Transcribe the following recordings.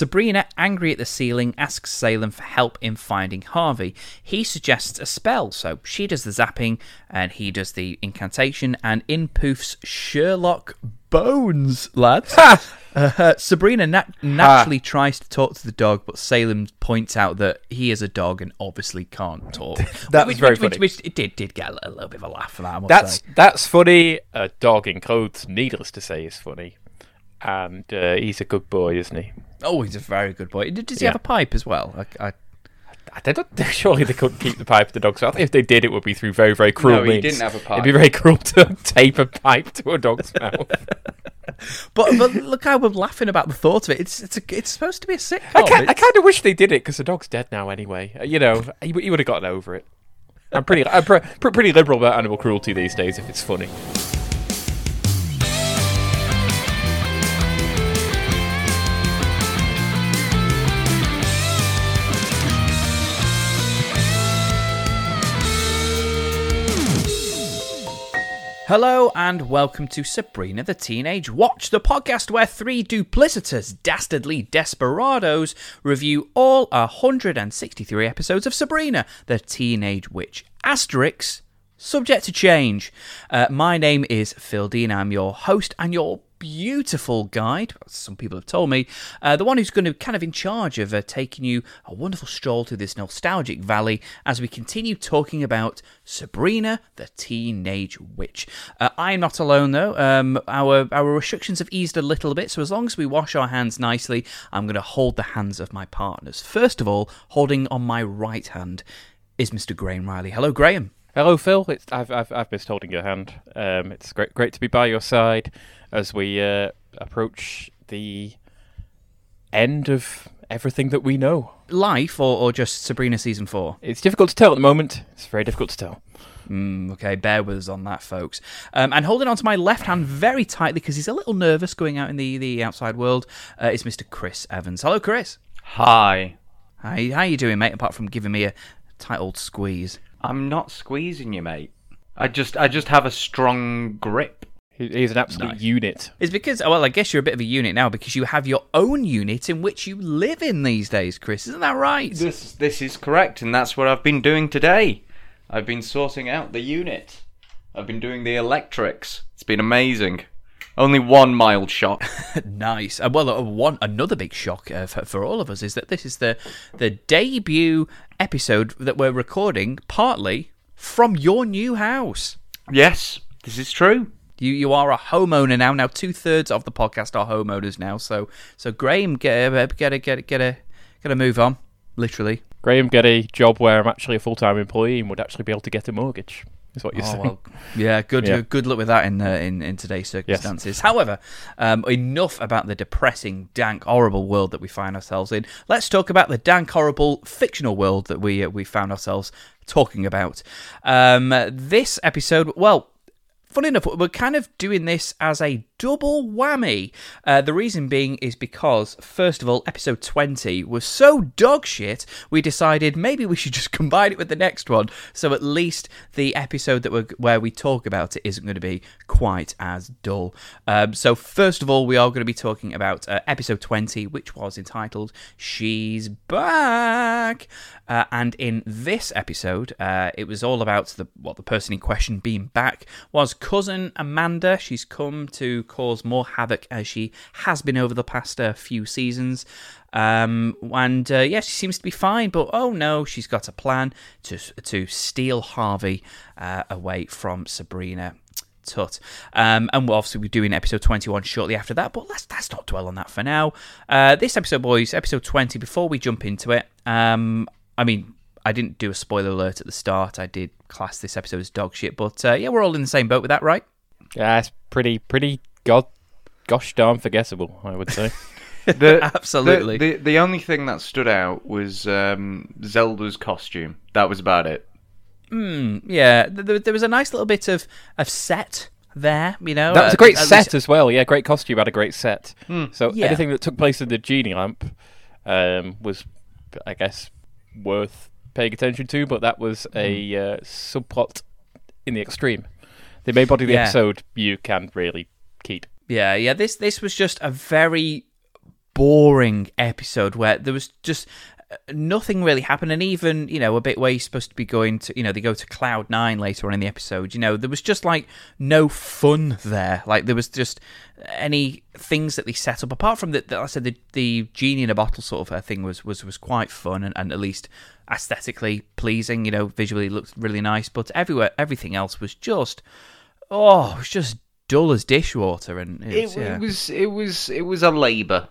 Sabrina, angry at the ceiling, asks Salem for help in finding Harvey. He suggests a spell, so she does the zapping and he does the incantation, and in poofs Sherlock Bones, lads. Uh, Sabrina nat- naturally tries to talk to the dog, but Salem points out that he is a dog and obviously can't talk. That was very which, which, funny. which it did did get a little bit of a laugh for that. That's say. that's funny. A dog in clothes, needless to say, is funny. And uh, he's a good boy, isn't he? Oh, he's a very good boy. Does he Yeah. have a pipe as well? I, I, I don't, surely they couldn't keep the pipe to the dog's mouth. If they did, it would be through very, very cruel No, he means. didn't have a pipe. It'd be very cruel to tape a pipe to a dog's mouth. but but look how we're laughing about the thought of it. It's it's a, it's supposed to be a sitcom. I, I kind of wish they did it because the dog's dead now anyway. Uh, You know, he, he would have gotten over it. I'm pretty, I'm pre- pre- pretty liberal about animal cruelty these days if it's funny. Hello and welcome to Sabrina the Teenage Watch, the podcast where three duplicitous, dastardly desperados review all 163 episodes of Sabrina the Teenage Witch. Asterix, subject to change. Uh, my name is Phil Dean. I'm your host and your beautiful guide, some people have told me, uh, the one who's going to kind of in charge of uh, taking you a wonderful stroll through this nostalgic valley as we continue talking about Sabrina the Teenage Witch. Uh, I'm not alone though. Um, our our restrictions have eased a little bit, so as long as we wash our hands nicely, I'm going to hold the hands of my partners. First of all, holding on my right hand is Mr. Graham Riley. Hello, Graham. Hello, Phil. It's, I've, I've, I've missed holding your hand. Um, it's great, great to be by your side as we uh, approach the end of everything that we know. Life or, or just Sabrina season four? It's difficult to tell at the moment. It's very difficult to tell. Mm, okay, bear with us on that, folks. Um, and holding on to my left hand very tightly because he's a little nervous going out in the, the outside world uh, is Mr. Chris Evans. Hello, Chris. Hi. How, how you doing, mate? Apart from giving me a tight old squeeze. I'm not squeezing you, mate. I just I just have a strong grip. He's an absolute Nice. unit. It's because, well, I guess you're a bit of a unit now because you have your own unit in which you live in these days, Chris. Isn't that right? This this is correct, and that's what I've been doing today. I've been sorting out the unit. I've been doing the electrics. It's been amazing. Only one mild shock. nice. Uh, well, uh, one another big shock uh, for, for all of us is that this is the the debut episode that we're recording partly from your new house. yes, this is true. You you are a homeowner now. Now two thirds of the podcast are homeowners now. So so Graham get a get a get a get a get a move on. Literally. Graham get a job where I'm actually a full time employee and would actually be able to get a mortgage. Is what you're Oh, saying? well, yeah, good Yeah. good luck with that in uh, in in today's circumstances. However, um, enough about the depressing, dank, horrible world that we find ourselves in. Let's talk about the dank, horrible, fictional world that we uh, we found ourselves talking about. Um, this episode, well. Funny enough, we're kind of doing this as a double whammy. Uh, the reason being is because, first of all, episode 20 was so dog shit, we decided maybe we should just combine it with the next one. So at least the episode that we're, where we talk about it isn't going to be quite as dull. Um, so, first of all, we are going to be talking about uh, episode 20, which was entitled She's Back. Uh, and in this episode, uh, it was all about the what the person in question being back was cousin Amanda. She's come to cause more havoc as she has been over the past uh, few seasons. Um, and uh, yeah, she seems to be fine, but oh no, she's got a plan to to steal Harvey uh, away from Sabrina. Tut. Um, and we'll obviously be doing episode 21 shortly after that, but let's, let's not dwell on that for now. Uh, this episode, boys, episode 20, before we jump into it, um, I mean, I didn't do a spoiler alert at the start. I did class this episode as dog shit, but uh, yeah, we're all in the same boat with that, right? Yeah, it's pretty, pretty god, gosh darn forgettable, I would say. The, Absolutely. The, the the only thing that stood out was um, Zelda's costume. That was about it. Mm, yeah, th- th- there was a nice little bit of, of set there, you know. that was uh, a great at set least- as well. Yeah, great costume. Had a great set. So Yeah. anything that took place in the genie lamp um, was, I guess, worth paying attention to. But that was a uh, subplot in the extreme. The main body of the Yeah. episode you can really keep. Yeah, yeah. This this was just a very boring episode where there was just uh, nothing really happened and even you know a bit where you're supposed to be going to you know they go to cloud nine later on in the episode you know there was just like no fun there like there was just any things that they set up apart from the, the i said the, the genie in a bottle sort of thing was was was quite fun and, and at least aesthetically pleasing you know visually looked really nice but everywhere everything else was just oh it was just dull as dishwater and it was, It, yeah. it was it was it was a labour.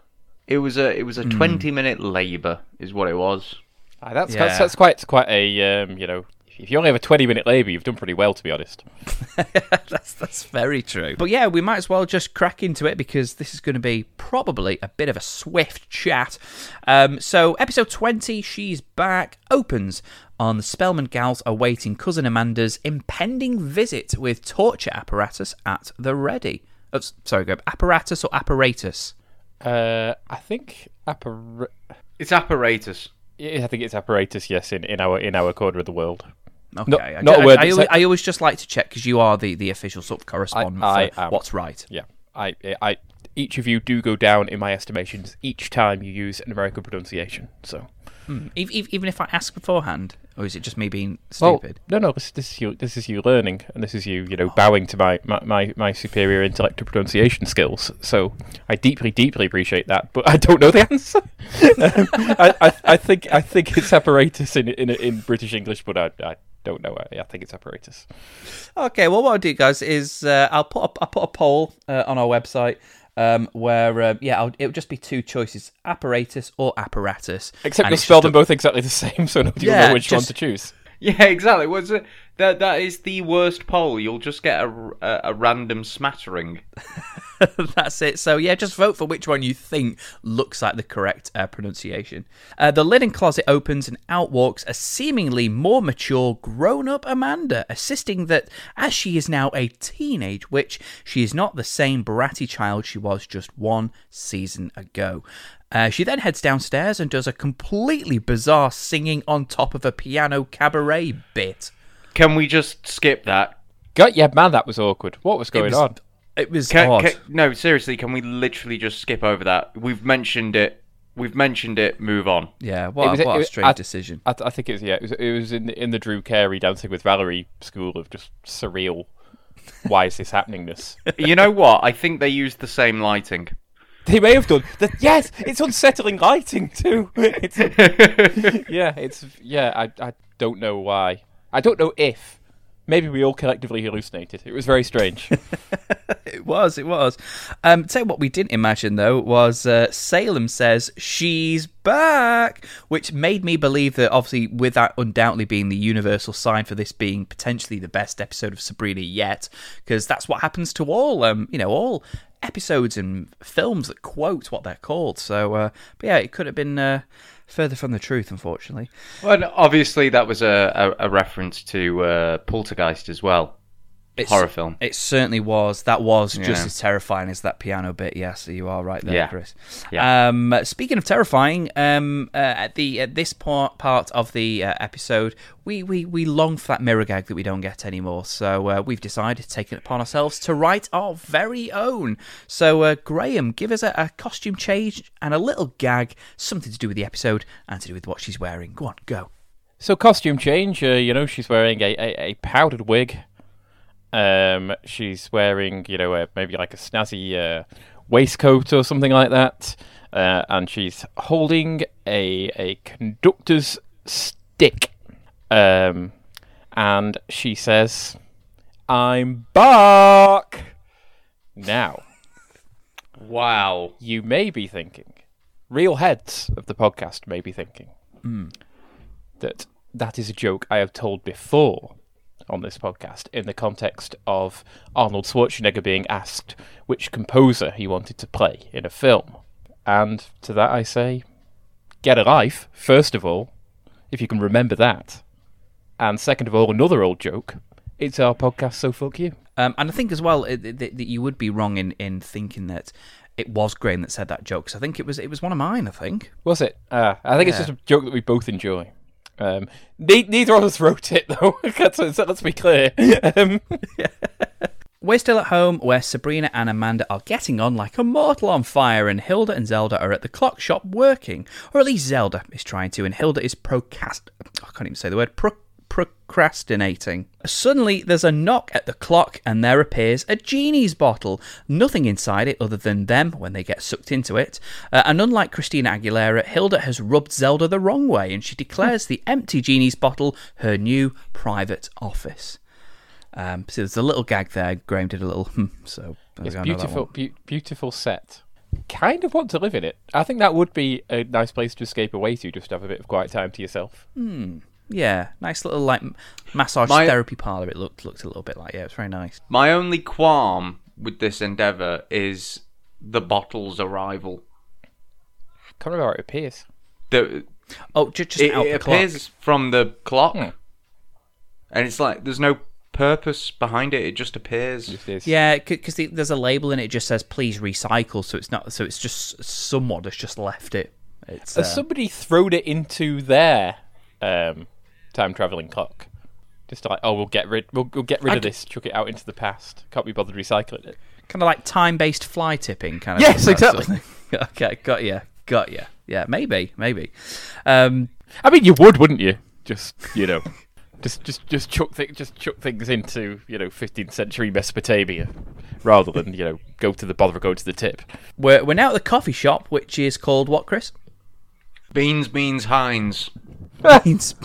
It was a it was a twenty minute labour is what it was. Ah, that's, Yeah. that's that's quite quite a um, you know. If you only have a twenty minute labour, you've done pretty well, to be honest. that's that's very true. But yeah, we might as well just crack into it because this is going to be probably a bit of a swift chat. Um, so episode twenty, she's back, opens on the Spellman gals awaiting cousin Amanda's impending visit with torture apparatus at the ready. Oh, sorry, go apparatus or apparatus. Uh, I think appar- It's apparatus. yeah, I think it's apparatus. Yes, in, in our in our corner of the world. Okay, Not- I, not a I- word I that's always, I always just like to check because you are the, the official sort of correspondent I for am. what's right. Yeah, I, I, each of you do go down in my estimations each time you use an American pronunciation. So, Ev- ev- Even if I ask beforehand, or is it just me being well, stupid? no, no, this, this is you. This is you learning, and this is you, you know, bowing to my, my, my, my superior intellectual pronunciation skills. So, I deeply, deeply appreciate that, but I don't know the answer. um, I, I, I think, I think it's apparatus in in, in British English, but I, I don't know. I, I think it's apparatus. Okay, well, what I'll do, guys, is uh, I'll put a, I'll put a poll uh, on our website um, where uh, yeah, I'll, it'll just be two choices: apparatus or apparatus. Except you'll spell just them both exactly the same, so nobody will know which one to choose. Yeah, exactly. What's it? That that is the worst poll. You'll just get a, a, a random smattering. That's it. So yeah, just vote for which one you think looks like the correct uh, pronunciation. Uh, the linen closet opens and out walks a seemingly more mature, grown-up Amanda, assisting that as she is now a teenage witch, she is not the same bratty child she was just one season ago. Uh, she then heads downstairs and does a completely bizarre singing on top of a piano cabaret bit. Can we just skip that? God, yeah, man, that was awkward. What was going was on? It was Can, odd. can- no, seriously, can we literally just skip over that? We've mentioned it. We've mentioned it. Move on. yeah, what, was- a- what it a was- strange I- decision. I, I think it was yeah. It was, it was in the, in the Drew Carey dancing with Valerie school of just surreal. Why is this happeningness? you know what? I think they used the same lighting. They may have done. The, yes, it's unsettling lighting too. It's, yeah, it's yeah. I I don't know why. I don't know if. Maybe we all collectively hallucinated. It was very strange. It was, it was. Um, tell you what we didn't imagine though was uh, Salem says she's back, which made me believe that obviously with that undoubtedly being the universal sign for this being potentially the best episode of Sabrina yet, because that's what happens to all, um, you know, all episodes and films that quote what they're called. So, uh, but yeah, it could have been uh, further from the truth, unfortunately. Well, obviously that was a, a, a reference to uh, Poltergeist as well. It's, Horror film. It certainly was. That was just as terrifying as that piano bit. Yes, you are right there, Yeah. Chris. Yeah. Um, speaking of terrifying, um, uh, at the at this part part of the uh, episode, we, we we long for that mirror gag that we don't get anymore. So uh, we've decided to take it upon ourselves to write our very own. So uh, Graham, give us a, a costume change and a little gag, something to do with the episode and to do with what she's wearing. Go on, go. So costume change. Uh, you know, she's wearing a, a, a powdered wig. Um, she's wearing, you know, a, maybe like a snazzy uh, waistcoat or something like that, uh, and she's holding a a conductor's stick. Um, and she says, "I'm back." Now, Wow. you may be thinking, real heads of the podcast may be thinking that that is a joke I have told before on this podcast in the context of Arnold Schwarzenegger being asked which composer he wanted to play in a film. And to that I say, get a life, first of all, if you can remember that. And second of all, another old joke. It's our podcast, so fuck you. Um, and I think as well it, that that you would be wrong in, in thinking that it was Graham that said that joke. 'cause I think it was it was one of mine. I think. Was it? Uh, I think it's just a joke that we both enjoy. Um, ne- neither of us wrote it, though. let's, let's be clear. Um, We're still at home where Sabrina and Amanda are getting on like a mortal on fire, and Hilda and Zelda are at the clock shop working. Or at least Zelda is trying to, and Hilda is procrast. I can't even say the word. Pro- procrastinating. Suddenly, there's a knock at the clock, and there appears a genie's bottle. Nothing inside it other than them when they get sucked into it. Uh, and unlike Christina Aguilera, Hilda has rubbed Zelda the wrong way, and she declares the empty genie's bottle her new private office. Um, so there's a little gag there. Graham did a little hmm, so it's beautiful, be- beautiful set. Kind of want to live in it. I think that would be a nice place to escape away to, just to have a bit of quiet time to yourself. Hmm. Yeah, nice little like massage My... therapy parlor. It looked looked a little bit like. Yeah, it's very nice. My only qualm with this endeavor is the bottle's arrival. Can't remember how it appears. The oh, just, just it, it appears from the clock, hmm. and it's like there's no purpose behind it. It just appears. yeah, because there's a label and it. just says "Please recycle," so it's not. So it's just someone has just left it. It's uh, somebody thrown it into their um, time traveling clock. Just like, oh, we'll get rid, we'll, we'll get rid I of this, chuck it out into the past. Can't be bothered recycling it. Kind of like time-based fly tipping, kind of. Yes, exactly. okay, got you, got you. Yeah, maybe, maybe. Um, I mean, you would, wouldn't you? Just you know. Just, just, just chuck, th- just chuck things into you know 15th century Mesopotamia, rather than you know go to the bother of going to the tip. We're we're now at the coffee shop, which is called what, Chris? Beans, beans, Heinz. beans.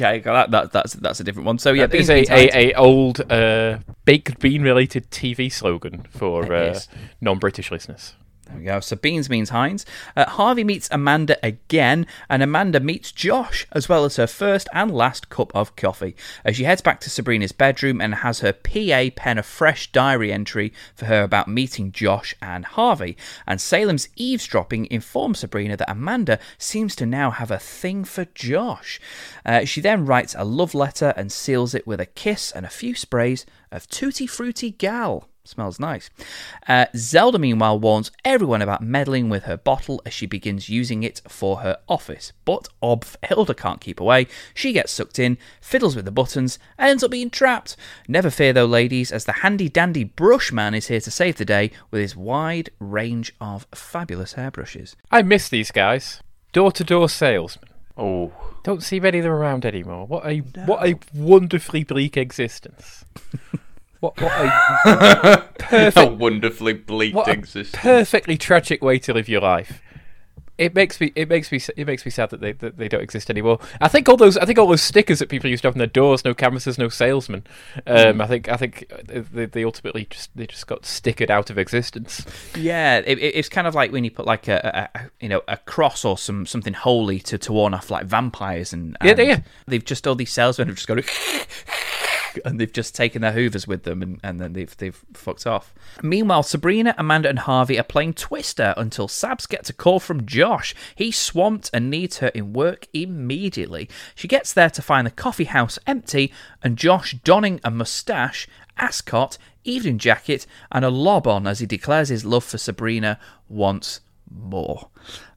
Okay, that, that that's that's a different one. So yeah, that beans, a, a, a, old uh, baked bean related TV slogan for uh, non British listeners. There we go. So Beans means Heinz. Uh, Harvey meets Amanda again, and Amanda meets Josh, as well as her first and last cup of coffee. As she heads back to Sabrina's bedroom and has her PA pen a fresh diary entry for her about meeting Josh and Harvey. And Salem's eavesdropping informs Sabrina that Amanda seems to now have a thing for Josh. Uh, she then writes a love letter and seals it with a kiss and a few sprays of Tutti Frutti Gal. Smells nice. Uh, Zelda, meanwhile, warns everyone about meddling with her bottle as she begins using it for her office. But Ob Hilda can't keep away. She gets sucked in, fiddles with the buttons, and ends up being trapped. Never fear, though, ladies, as the handy dandy brush man is here to save the day with his wide range of fabulous hairbrushes. I miss these guys. Door to door salesmen. Oh. Don't see many of them around anymore. What a no. what a wonderfully bleak existence. What, what a perfect, a wonderfully bleak existence. Perfectly tragic way to live your life. It makes me it makes me it makes me sad that they that they don't exist anymore. I think all those I think all those stickers that people used to have on their doors, no canvases, no salesman. Um, mm. I think I think they, they ultimately just they just got stickered out of existence. Yeah, it, it's kind of like when you put like a, a, you know a cross or some something holy to to warn off like vampires and, and yeah, yeah. They've just all these salesmen have just gone and they've just taken their hoovers with them and, and then they've they've fucked off. Meanwhile, Sabrina, Amanda, and Harvey are playing Twister until Sabs gets a call from Josh. He's swamped and needs her in work immediately. She gets there to find the coffee house empty and Josh donning a mustache, ascot, evening jacket, and a lob on as he declares his love for Sabrina once more.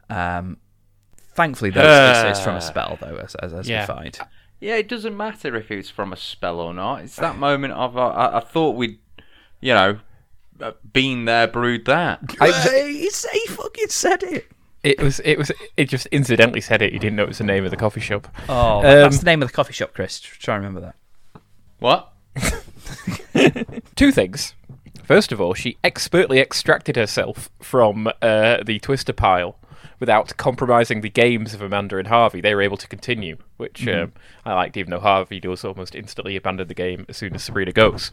Um, thankfully, though, uh, it's, it's, from a spell, though, as, as, as yeah. we find. Yeah, it doesn't matter if it's from a spell or not. It's that moment of uh, I, I thought we'd, you know, uh, been there, brewed that. I, he, he fucking said it. It was. It was. It just incidentally said it. You didn't know it was the name of the coffee shop. Oh, um, that's the name of the coffee shop, Chris. Try and remember that. What? Two things. First of all, she expertly extracted herself from uh, the twister pile without compromising the games of Amanda and Harvey. They were able to continue, which mm-hmm. um, I liked, even though Harvey does almost instantly abandon the game as soon as Sabrina goes.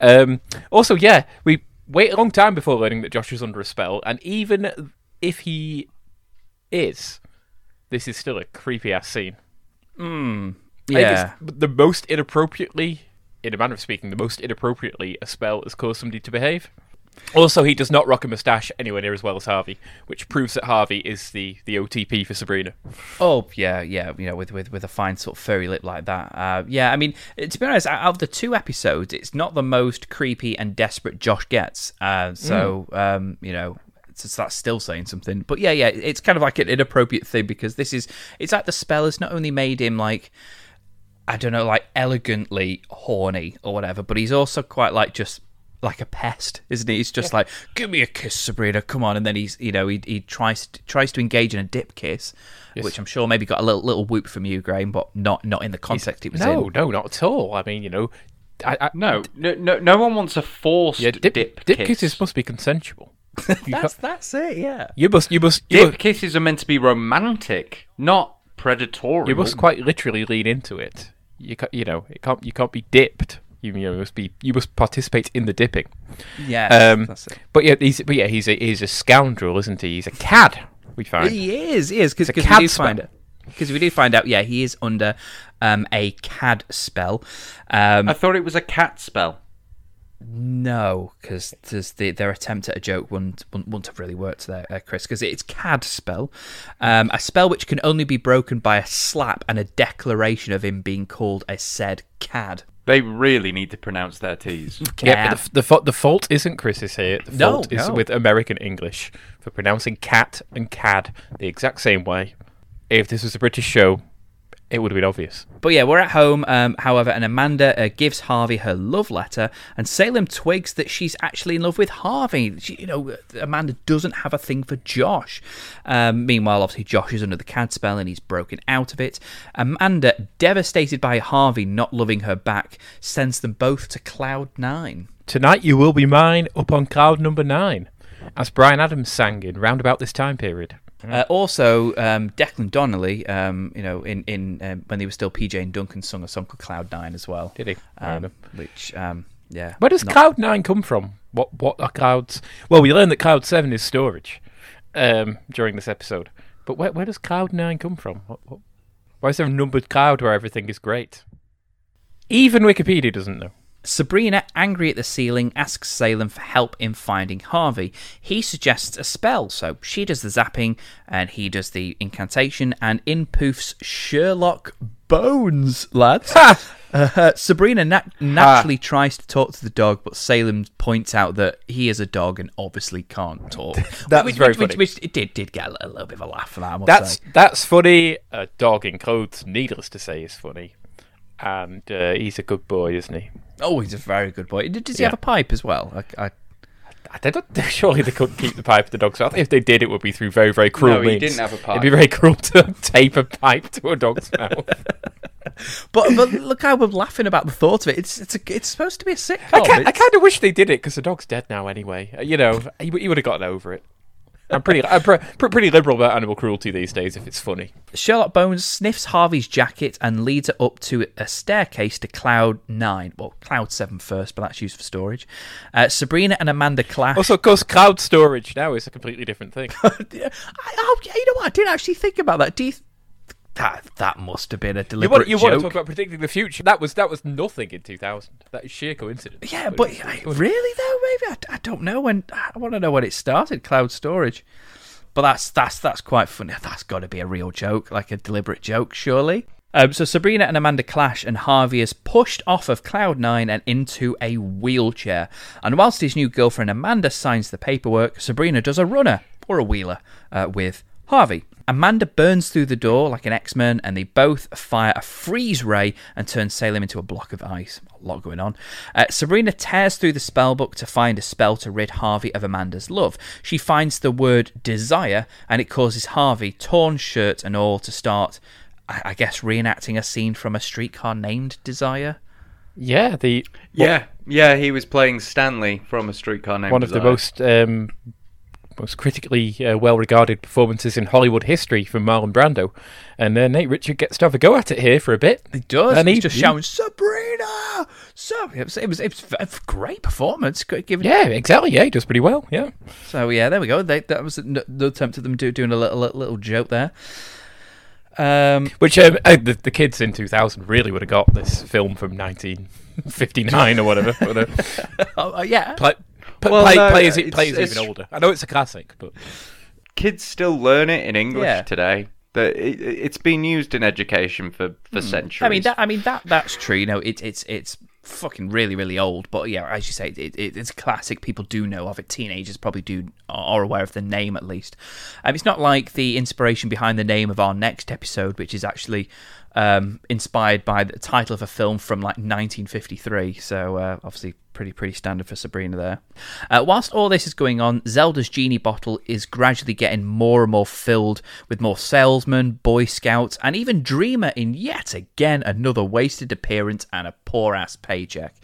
Um, also, yeah, we wait a long time before learning that Josh is under a spell, and even if he is, this is still a creepy ass scene. Mm, yeah. the most inappropriately, in a manner of speaking, the most inappropriately a spell has caused somebody to behave. Also, he does not rock a moustache anywhere near as well as Harvey, which proves that Harvey is the, the OTP for Sabrina. Oh yeah, yeah, you know, with with, with a fine sort of furry lip like that. Uh, yeah, I mean, to be honest, out of the two episodes, it's not the most creepy and desperate Josh gets. Uh, so mm. um, you know, so that's still saying something. But yeah, yeah, it's kind of like an inappropriate thing because this is it's like the spell has not only made him like I don't know, like elegantly horny or whatever, but he's also quite like just like a pest, isn't he? He's just like, "Give me a kiss, Sabrina, come on!" And then he's, you know, he, he tries to, tries to engage in a dip kiss, Yes. which I'm sure maybe got a little little whoop from you, Graham, but not not in the context it was no, in. no, no, not at all. I mean, you know, I, I, No, no, no, no one wants a forced yeah, dip, dip, kiss. kisses must be consensual. That's that's it, yeah. you must, you must, you Dip must, kisses are meant to be romantic, not predatory. you must quite literally lean into it. You, ca you know, it can't, you can't be dipped. You, you must be, you must participate in the dipping. Yeah, Um, that's it. But yeah, he's, but yeah, he's a, he's a scoundrel, isn't he? He's a cad. We find. He is, he is, because a we do spell. find it. Because we do find out, yeah, he is under um, a CAD spell. Um, I thought it was a cat spell. No, because the, their attempt at a joke wouldn't, wouldn't, wouldn't have really worked there, uh, Chris, because it's CAD spell. Um, a spell which can only be broken by a slap and a declaration of him being called a said CAD. They really need to pronounce their T's. Yeah, but the, the, fa- the fault isn't Chris's here. The No, fault is no. with American English for pronouncing cat and cad the exact same way. If this was a British show, it would have been obvious. But yeah, we're at home, um, however, and Amanda uh, gives Harvey her love letter, and Salem twigs that she's actually in love with Harvey. She, you know, Amanda doesn't have a thing for Josh. Um, meanwhile, obviously, Josh is under the CAD spell and he's broken out of it. Amanda, devastated by Harvey not loving her back, sends them both to Cloud Nine. Tonight you will be mine up on cloud number nine, as Bryan Adams sang in round about this time period. Uh, also, um, Declan Donnelly, um, you know, in in um, when they were still PJ and Duncan, sung a song called Cloud Nine as well. Did he? Fair Um, which, um, yeah. Where does not- Cloud Nine come from? What what are clouds? Well, we learned that Cloud Seven is storage um, during this episode, but where where does Cloud Nine come from? What, what, why is there a numbered cloud where everything is great? Even Wikipedia doesn't know. Sabrina, angry at the ceiling, asks Salem for help in finding Harvey. He suggests a spell, so she does the zapping and he does the incantation, and in poofs Sherlock Bones, lads. Uh, Sabrina nat- naturally tries to talk to the dog, but Salem points out that he is a dog and obviously can't talk. That which, was very which, which, funny. which it did did get a, little bit of a laugh for that. I must That's say. that's funny. A dog in clothes, needless to say, is funny, and uh, he's a good boy, isn't he? Oh, he's a very good boy. Did- Does he Yeah. have a pipe as well? I, I, I don't, surely they couldn't keep the pipe of the dog's mouth. If they did, it would be through very, very cruel No, he didn't have a pipe. It'd be very cruel to tape a pipe to a dog's mouth. But but look how we're laughing about the thought of it. It's it's a, it's supposed to be a sitcom. I, I kind of wish they did it because the dog's dead now anyway. Uh, You know, he, he would have gotten over it. I'm pretty, I'm pre- pretty liberal about animal cruelty these days if it's funny. Sherlock Bones sniffs Harvey's jacket and leads her up to a staircase to Cloud Nine. Well, Cloud Seven first, but that's used for storage. Uh, Sabrina and Amanda clash. Also, of course, cloud storage now is a completely different thing. I, oh, yeah, you know what? I didn't actually think about that. Do you? Th- that that must have been a you deliberate want, you want to talk about predicting the future? That was that was nothing in 2000. That is sheer coincidence. Yeah, but I- really though, maybe I, I don't know when. I want to know when it started. Cloud storage, but that's that's that's quite funny. That's got to be a real joke, like a deliberate joke, surely. Um, so Sabrina and Amanda clash, and Harvey is pushed off of Cloud Nine and into a wheelchair. And whilst his new girlfriend Amanda signs the paperwork, Sabrina does a runner or a wheeler uh, with Harvey. Amanda burns through the door like an X-Men, and they both fire a freeze ray and turn Salem into a block of ice. A lot going on. Uh, Sabrina tears through the spell book to find a spell to rid Harvey of Amanda's love. She finds the word desire, and it causes Harvey, torn shirt and all, to start, I, I guess, reenacting a scene from a streetcar named Desire. yeah, the Yeah, yeah, he was playing Stanley from a streetcar named Desire. one of the most um, most critically uh, well-regarded performances in Hollywood history from Marlon Brando, and uh, Nate Richert gets to have a go at it here for a bit. He does. And He's he- just shouting Sabrina. So it was, it was it was a great performance. Given Yeah, exactly. Yeah, he does pretty well. Yeah. So yeah, there we go. They, that was the attempt at them do, doing a little, little little joke there. Um, Which um, uh, the, the kids in 2000 really would have got this film from 1959 or whatever. whatever. oh, uh, yeah, Play, p- Well, play, no, play, is, it's- play is it's- even older. I know it's a classic, but Kids still learn it in English Yeah. today. That it, it's been used in education for, for centuries. Hmm. I mean that. I mean that. That's true. You know, it, it's it's fucking really really old. But yeah, as you say, it, it, it's classic. People do know of it. Teenagers probably do are aware of the name at least. Um, it's not like the inspiration behind the name of our next episode, which is actually um, inspired by the title of a film from like 1953. So uh, obviously pretty pretty standard for Sabrina there. Uh, whilst all this is going on, Zelda's genie bottle is gradually getting more and more filled with more salesmen, boy scouts, and even Dreama in yet again another wasted appearance and a poor ass paycheck.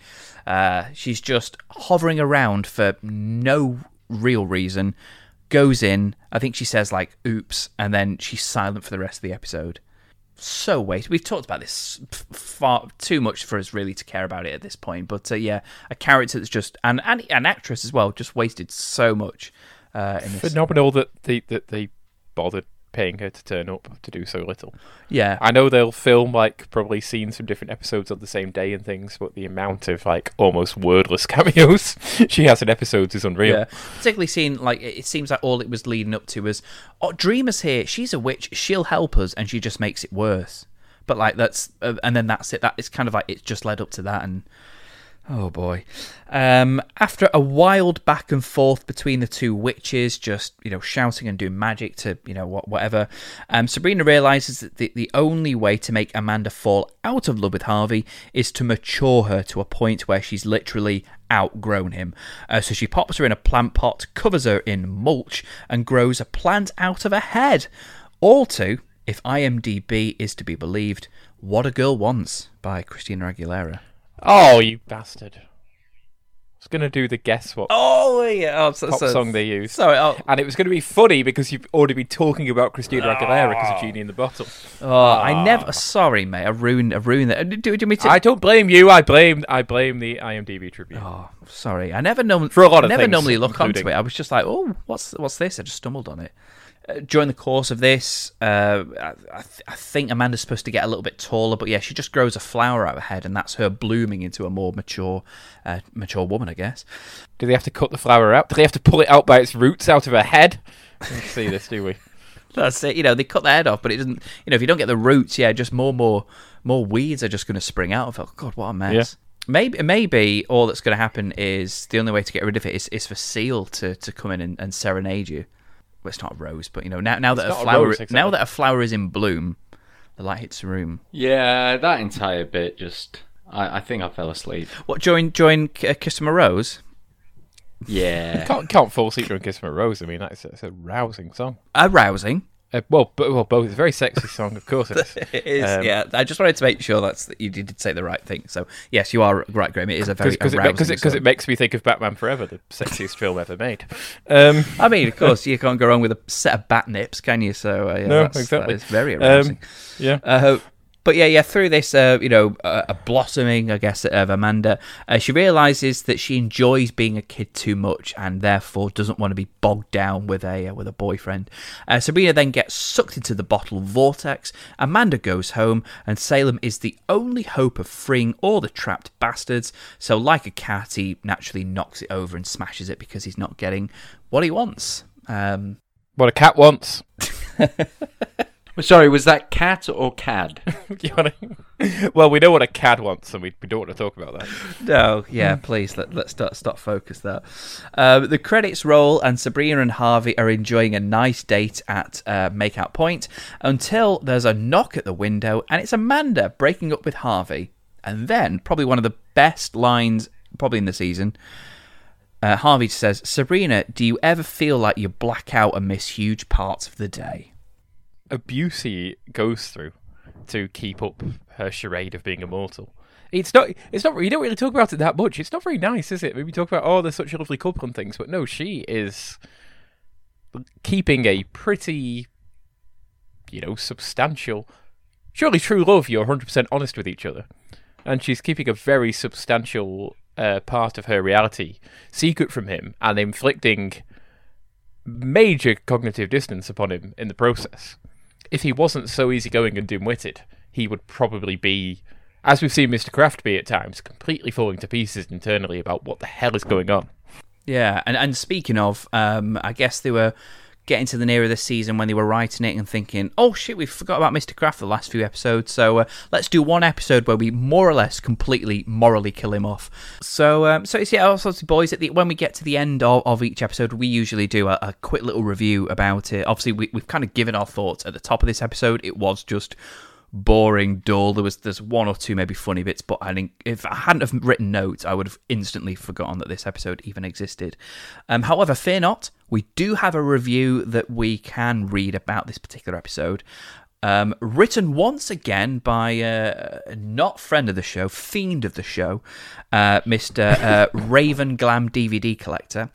Uh, she's just hovering around for no real reason. Goes in, I think she says like "oops," and then she's silent for the rest of the episode so wasted. We've talked about this far too much for us really to care about it at this point. But uh, yeah, a character that's just and, and an actress as well, just wasted so much. Uh, in this. Phenomenal that that they bothered paying her to turn up to do so little. Yeah, I know they'll film like probably scenes from different episodes on the same day and things, but the amount of like almost wordless cameos she has in episodes is unreal. Yeah, particularly seeing like it seems like all it was leading up to was, oh, Dreama's here. She's a witch. She'll help us, and she just makes it worse. But like that's uh, and then that's it. That it's kind of like it's just led up to that and Oh boy. Um, after a wild back and forth between the two witches, just, you know, shouting and doing magic to, you know, whatever, um, Sabrina realizes that the, the only way to make Amanda fall out of love with Harvey is to mature her to a point where she's literally outgrown him. Uh, so she pops her in a plant pot, covers her in mulch, and grows a plant out of her head. All to, if IMDb is to be believed, What a Girl Wants by Christina Aguilera. Oh, you bastard! I was gonna do the guess what Oh yeah, oh, so, pop so, song they use. Sorry, oh. and it was going to be funny because you've already been talking about Christina ah. Aguilera because of Genie in the Bottle. Oh, I ah. never. Sorry, mate. I ruined. I ruined that. Do, do, do me to... I don't blame you. I blame. I blame the IMDb tribute. Oh, sorry. I never know. For a lot of never things, normally look including... onto it. I was just like, oh, what's what's this? I just stumbled on it. Uh, during the course of this, uh, I, th- I, think Amanda's supposed to get a little bit taller, but yeah, she just grows a flower out of her head, and that's her blooming into a more mature, uh, mature woman, I guess. Do they have to cut the flower out? Do they have to pull it out by its roots out of her head? Let's see this, do we? That's it. You know, they cut the head off, but it doesn't. You know, if you don't get the roots, yeah, just more, more, more weeds are just going to spring out of it. Oh, God, what a mess. Yeah. Maybe, maybe all that's going to happen is the only way to get rid of it is, is for Seal to, to come in and, and serenade you well, it's not a rose, but you know, now now that a flower a rose, exactly. now that a flower is in bloom, the light hits the room. Yeah, that entire bit just I, I think I fell asleep. What join join uh, Kiss from a Rose? Yeah, you can't can't fall asleep during Kiss from a Rose. I mean, that's, that's a rousing song. A rousing. Uh, well, but, well, both. It's a very sexy song, of course it is. it is, um, yeah. I just wanted to make sure that's that you did say the right thing. So, yes, you are right, Graham. It is a very because it, it, it, makes me think of Batman Forever, the sexiest film ever made. Um, I mean, of course, you can't go wrong with a set of bat nips, can you? So, uh, yeah, no, exactly. Is very arousing. Um, yeah. Uh, but yeah, yeah, through this, uh, you know, uh, a blossoming, I guess, of Amanda, uh, she realizes that she enjoys being a kid too much and therefore doesn't want to be bogged down with a uh, with a boyfriend. Uh, Sabrina then gets sucked into the bottle vortex. Amanda goes home, and Salem is the only hope of freeing all the trapped bastards. So, like a cat, he naturally knocks it over and smashes it because he's not getting what he wants. Um, what a cat wants. Sorry, was that cat or cad? well, we know what a cad wants, and we, we don't want to talk about that. No, yeah, please let, let's start, stop focus there. Um, the credits roll, and Sabrina and Harvey are enjoying a nice date at uh, Makeout Point until there's a knock at the window, and it's Amanda breaking up with Harvey. And then, probably one of the best lines, probably in the season. Uh, Harvey says, Sabrina, do you ever feel like you black out and miss huge parts of the day? Abuse he goes through to keep up her charade of being immortal. It's not. It's not. You don't really talk about it that much. It's not very nice, is it? Maybe talk about oh, they're such a lovely couple and things, but no, she is keeping a pretty, you know, substantial. Surely, true love, you're 100% honest with each other, and she's keeping a very substantial uh, part of her reality secret from him and inflicting major cognitive distance upon him in the process if he wasn't so easygoing and dim-witted, he would probably be, as we've seen Mr. Kraft be at times, completely falling to pieces internally about what the hell is going on. Yeah, and and speaking of, um, I guess there were getting to the nearer the season when they were writing it and thinking, oh shit, we forgot about Mr. Kraft the last few episodes, so uh, let's do one episode where we more or less completely morally kill him off. So, um, so it's yeah, all sorts of boys. At the when we get to the end of, of each episode, we usually do a, a quick little review about it. Obviously, we, we've kind of given our thoughts at the top of this episode. It was just boring, dull. There was there's one or two maybe funny bits, but I think if I hadn't have written notes, I would have instantly forgotten that this episode even existed. Um, however, fear not, we do have a review that we can read about this particular episode. Um, written once again by uh, not friend of the show, fiend of the show, uh, Mr. Uh, Raven Glam DVD collector.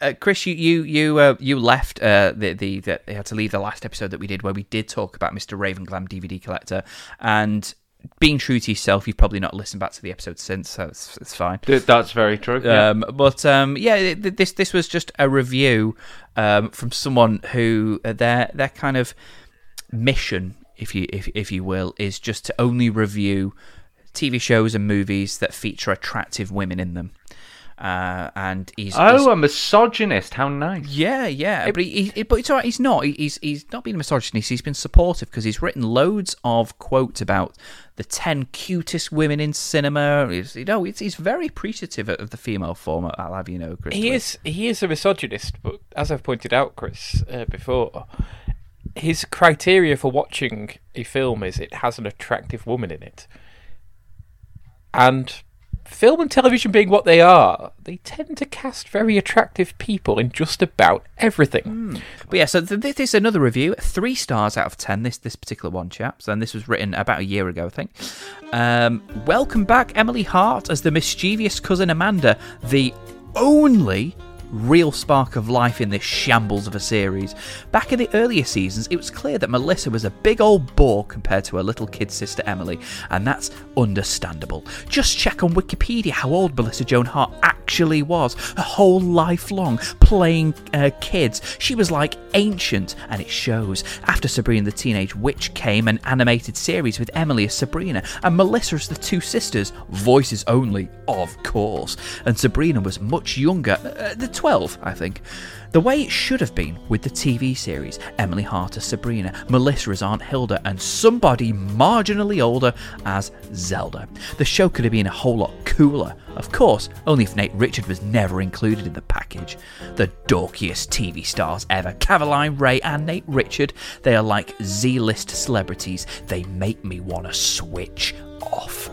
Uh, Chris, you you you uh, you left uh, the the you had to leave the last episode that we did where we did talk about Mr. Raven Glam DVD collector and being true to yourself, you've probably not listened back to the episode since, so it's, it's fine. That's very true. Yeah. Um, but um, yeah, this this was just a review um, from someone who uh, their their kind of mission, if you if if you will, is just to only review TV shows and movies that feature attractive women in them. Uh, and he's oh he's, a misogynist. How nice. Yeah, yeah, but he, he, but it's alright. He's not. He's he's not been a misogynist. He's been supportive because he's written loads of quotes about the ten cutest women in cinema. He's, you know, he's very appreciative of the female form. I'll have you know, Chris. He is he is a misogynist, but as I've pointed out, Chris, uh, before, his criteria for watching a film is it has an attractive woman in it, and film and television being what they are, they tend to cast very attractive people in just about everything. Mm. But yeah, so th- this is another review. Three stars out of ten. This this particular one, chaps, and this was written about a year ago, I think. Um, welcome back, Emily Hart, as the mischievous cousin Amanda, the only real spark of life in this shambles of a series. Back in the earlier seasons, it was clear that Melissa was a big old bore compared to her little kid sister Emily, and that's understandable. Just check on Wikipedia how old Melissa Joan Hart actually was, her whole life long, playing uh, kids. She was like ancient, and it shows. After Sabrina the Teenage Witch came an animated series with Emily as Sabrina, and Melissa as the two sisters, voices only, of course. And Sabrina was much younger, uh, the 12, I think. The way it should have been with the TV series Emily Hart as Sabrina, Melissa as Aunt Hilda, and somebody marginally older as Zelda. The show could have been a whole lot cooler. Of course, only if Nate Richert was never included in the package. The dorkiest TV stars ever, Caroline Rhea and Nate Richert, they are like Z list celebrities. They make me want to switch off.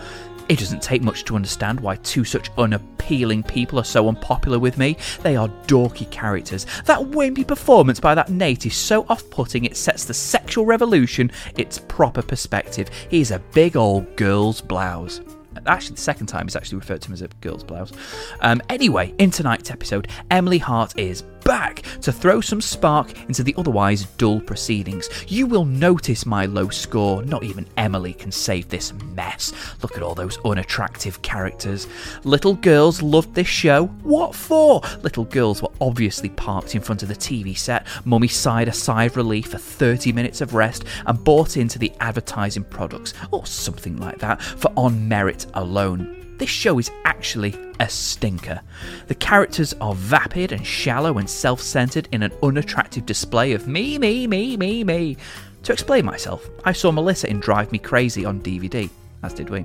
It doesn't take much to understand why two such unappealing people are so unpopular with me. They are dorky characters. That wimpy performance by that Nate is so off putting it sets the sexual revolution its proper perspective. He's a big old girl's blouse actually the second time he's actually referred to him as a girl's blouse. Um, anyway, in tonight's episode, Emily Hart is back to throw some spark into the otherwise dull proceedings. You will notice my low score. Not even Emily can save this mess. Look at all those unattractive characters. Little girls loved this show. What for? Little girls were obviously parked in front of the TV set. Mummy sighed a sigh of relief for 30 minutes of rest and bought into the advertising products, or something like that, for on merit alone this show is actually a stinker. The characters are vapid and shallow and self centered in an unattractive display of me, me, me, me, me. To explain myself, I saw Melissa in Drive Me Crazy on DVD as did we,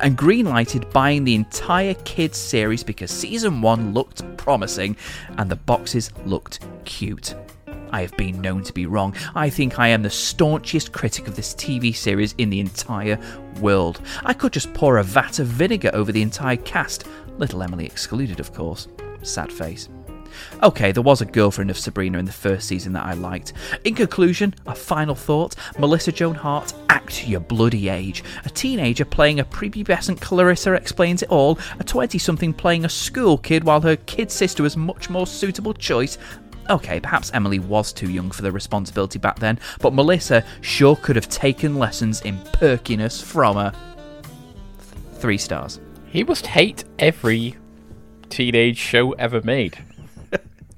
and greenlighted buying the entire kids series because season one looked promising and the boxes looked cute. I have been known to be wrong. I think I am the staunchest critic of this TV series in the entire world. I could just pour a vat of vinegar over the entire cast, little Emily excluded, of course. Sad face. Okay, there was a girlfriend of Sabrina in the first season that I liked. In conclusion, a final thought Melissa Joan Hart, act your bloody age. A teenager playing a prepubescent Clarissa explains it all, a 20 something playing a school kid while her kid sister was much more suitable choice. Okay, perhaps Emily was too young for the responsibility back then, but Melissa sure could have taken lessons in perkiness from her. Three stars. He must hate every teenage show ever made.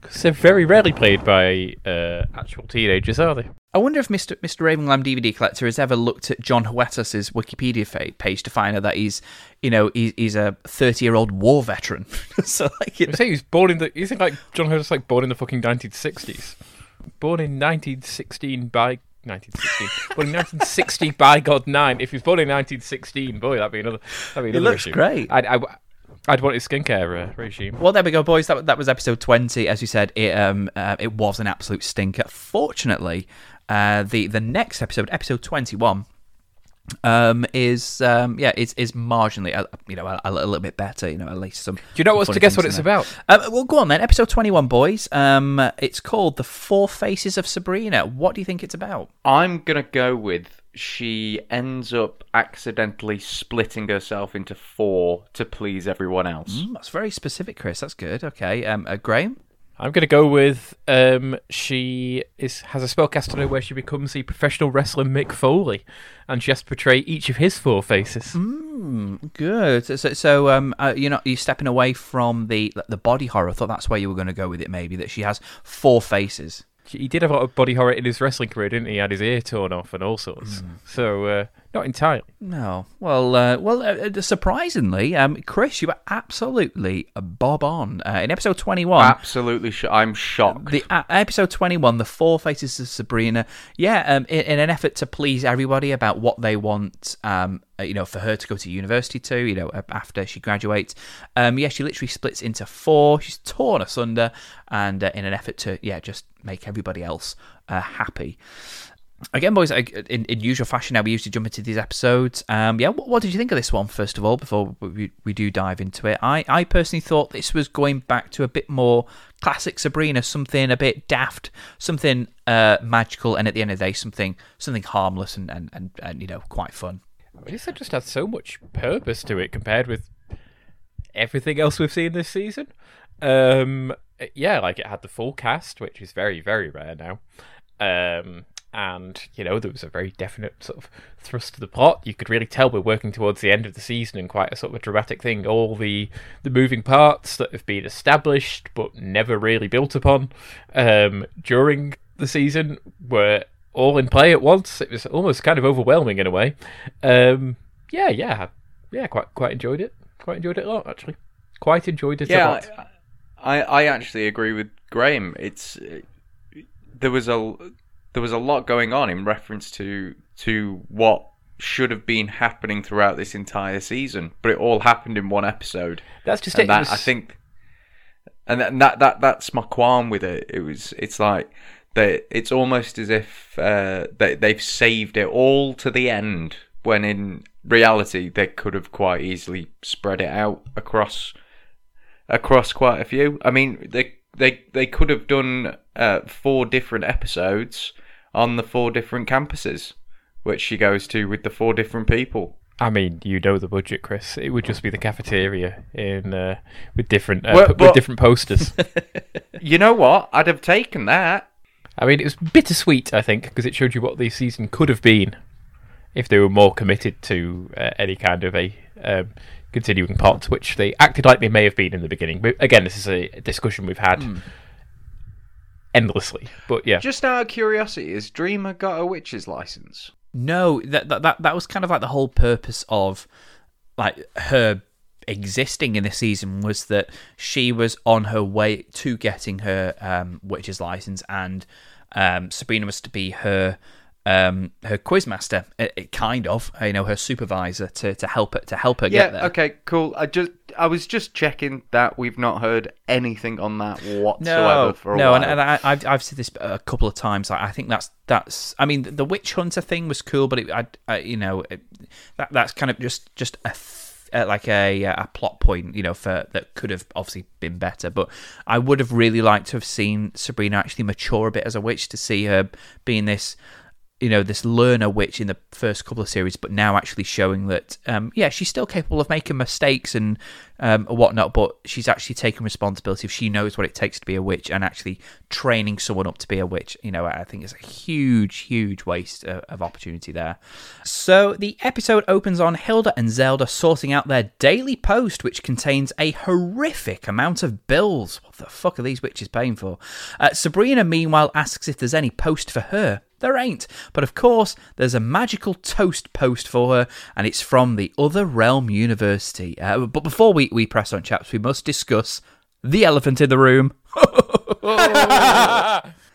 Because they're very rarely played by uh, actual teenagers, are they? I wonder if Mr. Mr. Raven Lamb DVD Collector has ever looked at Jon Huertas's Wikipedia page to find out that he's, you know, he's, he's a thirty-year-old war veteran. so like, you know. say he was born in the. You think like Jon Huertas like born in the fucking nineteen sixties? Born in nineteen sixteen by 1916. born in 1960 by God nine. If he was born in 1916, boy, that'd be another. That'd be another he looks issue. great. I'd, I, I'd want his skincare uh, regime. Well, there we go, boys. That, that was episode 20. As you said, it um uh, it was an absolute stinker. Fortunately, uh, the the next episode, episode 21, um, is um, yeah is is marginally uh, you know a, a, little bit better. You know, at least some. Do you know what's to guess what it's about? Uh, well, go on then. Episode twenty one, boys. Um, it's called "The Four Faces of Sabrina." What do you think it's about? I'm gonna go with she ends up accidentally splitting herself into four to please everyone else. Mm, that's very specific, Chris. That's good. Okay, um, uh, Graham. I'm going to go with um, she is has a spellcast on her where she becomes the professional wrestler Mick Foley, and she has to portray each of his four faces. Mm, good. So, so um, uh, you're not you stepping away from the the body horror. I thought that's where you were going to go with it. Maybe that she has four faces. He did have a lot of body horror in his wrestling career, didn't he? He had his ear torn off and all sorts. Mm. So uh, not entirely. No. Well, uh, well, uh, uh surprisingly, um, Chris, you were absolutely bob on uh, in episode twenty-one. Absolutely, sh- I'm shocked. The uh, episode twenty-one, the Four Faces of Sabrina. Yeah, um, in, in, an effort to please everybody about what they want, um, uh, you know, for her to go to university to, you know, after she graduates. Um, yeah, she literally splits into four. She's torn asunder, and in an effort to, yeah, just make everybody else happy again, boys, in, in usual fashion, now we usually jump into these episodes. Um, yeah, what, what, did you think of this one first of all? Before we, we do dive into it, I, I personally thought this was going back to a bit more classic Sabrina, something a bit daft, something uh, magical, and at the end of the day, something something harmless and and, and, and you know quite fun. I just had so much purpose to it compared with everything else we've seen this season. Um, yeah, like it had the full cast, which is very very rare now. Um, and you know there was a very definite sort of thrust to the plot. You could really tell we're working towards the end of the season and quite a sort of a dramatic thing. All the the moving parts that have been established but never really built upon um, during the season were all in play at once. It was almost kind of overwhelming in a way. Um, yeah, yeah, yeah. Quite quite enjoyed it. Quite enjoyed it a lot actually. Quite enjoyed it yeah, a lot. I I actually agree with Graham. It's there was a there was a lot going on in reference to to what should have been happening throughout this entire season, but it all happened in one episode. That's just and it. That, was... I think, and that, that that that's my qualm with it. It was it's like that. It's almost as if uh, they they've saved it all to the end, when in reality they could have quite easily spread it out across across quite a few. I mean, they they they could have done uh, four different episodes on the four different campuses, which she goes to with the four different people. I mean, you know the budget, Chris. It would just be the cafeteria in uh, with different uh, well, p- with different posters. you know what? I'd have taken that. I mean, it was bittersweet, I think, because it showed you what the season could have been if they were more committed to uh, any kind of a um, continuing plot, which they acted like they may have been in the beginning. But again, this is a discussion we've had. Mm endlessly. But yeah. Just out of curiosity, has Dreama got a witch's license? No, that that that, that was kind of like the whole purpose of like her existing in the season was that she was on her way to getting her um, witch's license, and um, Sabrina was to be her um, her quizmaster, it, it kind of, you know, her supervisor to, to help her to help her yeah, get there. Okay, cool. I just I was just checking that we've not heard anything on that whatsoever no, for a no, while. and, and I, have I've said this a couple of times. I, I think that's that's. I mean, the witch hunter thing was cool, but it, I, I you know, it, that that's kind of just just a. Uh, like a a plot point, you know, for that could have obviously been better. But I would have really liked to have seen Sabrina actually mature a bit as a witch to see her being this you know this learner witch in the first couple of series, but now actually showing that um, yeah she's still capable of making mistakes and um, whatnot, but she's actually taking responsibility. If she knows what it takes to be a witch and actually training someone up to be a witch, you know I think it's a huge, huge waste of, of opportunity there. So the episode opens on Hilda and Zelda sorting out their daily post, which contains a horrific amount of bills. What the fuck are these witches paying for? Uh, Sabrina meanwhile asks if there's any post for her. There ain't. But of course, there's a magical toast post for her, and it's from the Other Realm University. Uh, but before we, we press on, chaps, we must discuss the elephant in the room.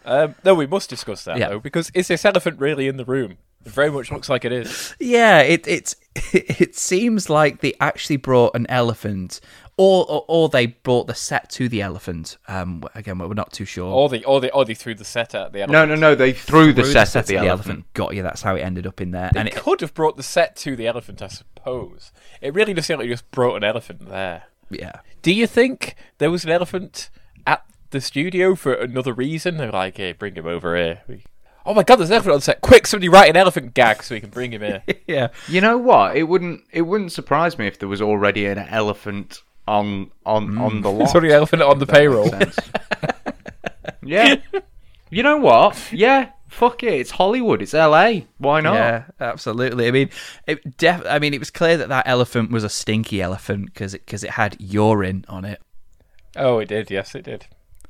um, no, we must discuss that, yeah. though, because is this elephant really in the room? It very much looks like it is. Yeah, it it it seems like they actually brought an elephant, or or, or they brought the set to the elephant. Um, again, we're not too sure. Or they, or they, or they threw the set at the elephant. No, no, no. They threw the Threw set at to the, elephant. Got you. That's how it ended up in there. They and it, could have brought the set to the elephant, I suppose. It really does seem like you just brought an elephant there. yeah, Do you think there was an elephant at the studio for another reason? They're like, hey, bring him over here. We- Oh my god, there's an elephant on set. Quick, somebody write an elephant gag so we can bring him here. yeah. You know what? It wouldn't. It wouldn't surprise me if there was already an elephant on on mm. on the lot. There's already an elephant on the payroll. Yeah. You know what? Yeah. Fuck it. It's Hollywood. It's L.A. Why not? Yeah, absolutely. I mean, it def- I mean, it was clear that that elephant was a stinky elephant because it because it had urine on it. Oh, it did. Yes, it did.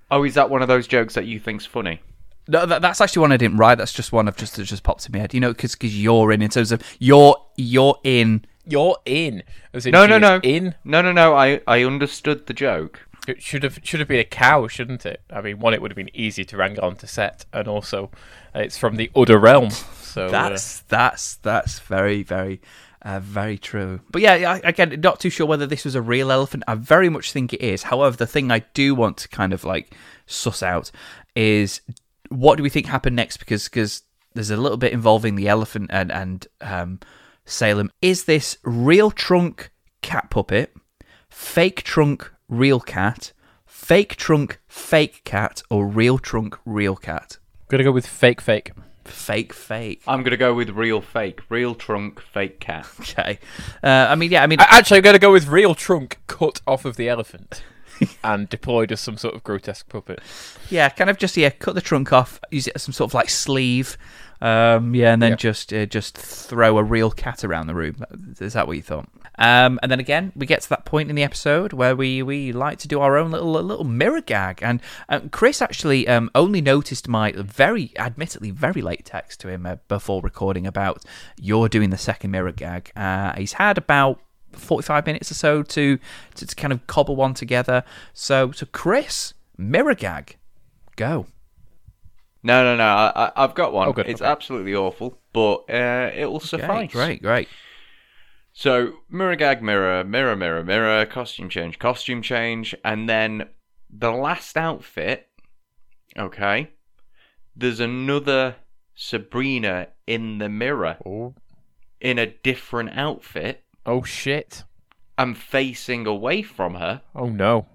Oh, is that one of those jokes that you think's funny? No, that, that's actually one I didn't write. That's just one I've just that just popped in my head. You know, because you're in in terms of you're you're in. You're in. As in No, no, no. In. No, no, no. I I understood the joke. It should have should have been a cow, shouldn't it? I mean, one, it would have been easy to wrangle onto set, and also uh, it's from the other realm. So uh, That's that's that's very very. Uh, very true, but yeah, I, again, not too sure whether this was a real elephant. I very much think it is. However, the thing I do want to kind of like suss out is what do we think happened next? Because because there's a little bit involving the elephant and and um, Salem. Is this real trunk cat puppet, fake trunk real cat, fake trunk fake cat, or real trunk real cat? gonna go with fake, fake. Fake fake. I'm gonna go with real fake, real trunk, fake cat. Okay. Uh, I mean, yeah. I mean, I- Actually, I'm gonna go with real trunk cut off of the elephant and deployed as some sort of grotesque puppet. Yeah, kind of just yeah, cut the trunk off, use it as some sort of like sleeve. Um, yeah, and then Yeah. just uh, just throw a real cat around the room. Is that what you thought? Um, and then again, we get to that point in the episode where we, we like to do our own little little mirror gag. And um, Chris actually um, only noticed my very, admittedly, very late text to him uh, before recording about you're doing the second mirror gag. Uh, he's had about 45 minutes or so to, to to kind of cobble one together. So so Chris, mirror gag, go. No, no, no. I, I, I've got one. Oh, good, It's okay. absolutely awful, but uh, it will Okay, suffice. great, great. So mirror gag, mirror, mirror, mirror, mirror, costume change, costume change, and then the last outfit. Okay, there's another Sabrina in the mirror Oh, in a different outfit. Oh shit! I'm facing away from her, Oh no!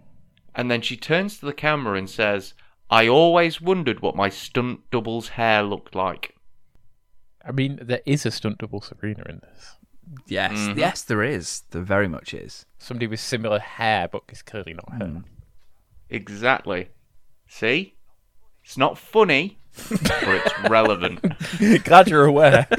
and then she turns to the camera and says, "I always wondered what my stunt double's hair looked like." I mean, there is a stunt double Sabrina in this. Yes, Mhm. yes, there is. There very much is. Somebody with similar hair, but it's clearly not her. Exactly. See, it's not funny, but it's relevant. Glad you're aware.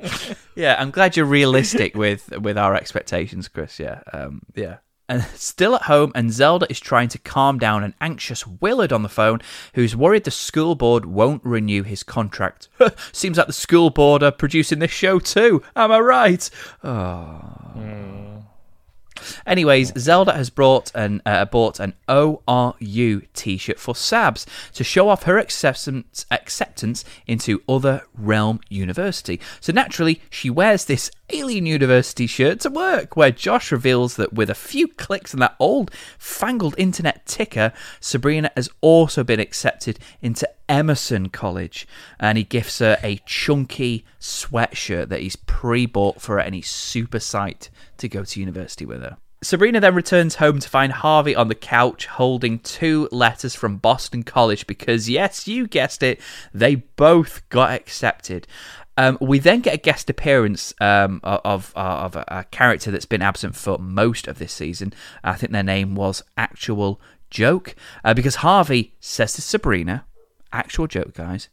Yeah, I'm glad you're realistic with with our expectations, Chris. Yeah, um, yeah. And still at home, and Zelda is trying to calm down an anxious Willard on the phone, who's worried the school board won't renew his contract. Seems like the school board are producing this show too. Am I right? Oh. Anyways, Zelda has brought an uh, bought an ORU T-shirt for Sabs to show off her acceptance acceptance into Other Realm University. So naturally, she wears this Alien University shirt to work, where Josh reveals that with a few clicks on that old fangled internet ticker, Sabrina has also been accepted into Emerson College, and he gifts her a chunky sweatshirt that he's pre-bought for her, and he's super psyched to go to university with her. Sabrina then returns home to find Harvey on the couch holding two letters from Boston College because, yes, you guessed it, they both got accepted. Um, we then get a guest appearance um, of, of, of a, a character that's been absent for most of this season. I think their name was Actual Joke uh, because Harvey says to Sabrina, Actual joke, guys,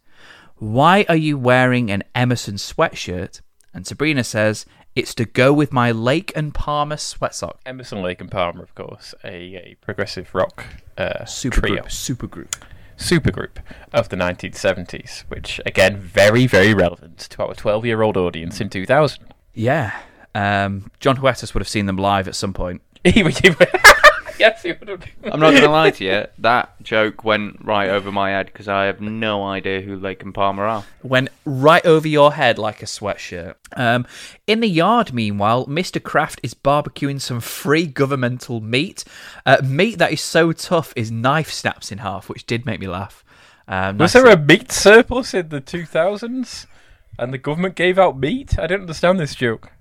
why are you wearing an Emerson sweatshirt? And Sabrina says, it's to go with my Lake and Palmer sweat sock. Emerson, Lake and Palmer, of course, a, a progressive rock uh, Super trio, group. Super group. Supergroup of the 1970s, which again very very relevant to our 12 year old audience in 2000. Yeah. Um, Jon Huertas would have seen them live at some point. He would- he would- yes, he would have. I'm not going to lie to you. That joke went right over my head because I have no idea who Lake and Palmer are. Went right over your head like a sweatshirt. Um, in the yard, meanwhile, Mr. Kraft is barbecuing some free governmental meat. Uh, meat that is so tough his knife snaps in half, which did make me laugh. Um, Was nice there a meat surplus in the 2000s? And the government gave out meat? I don't understand this joke.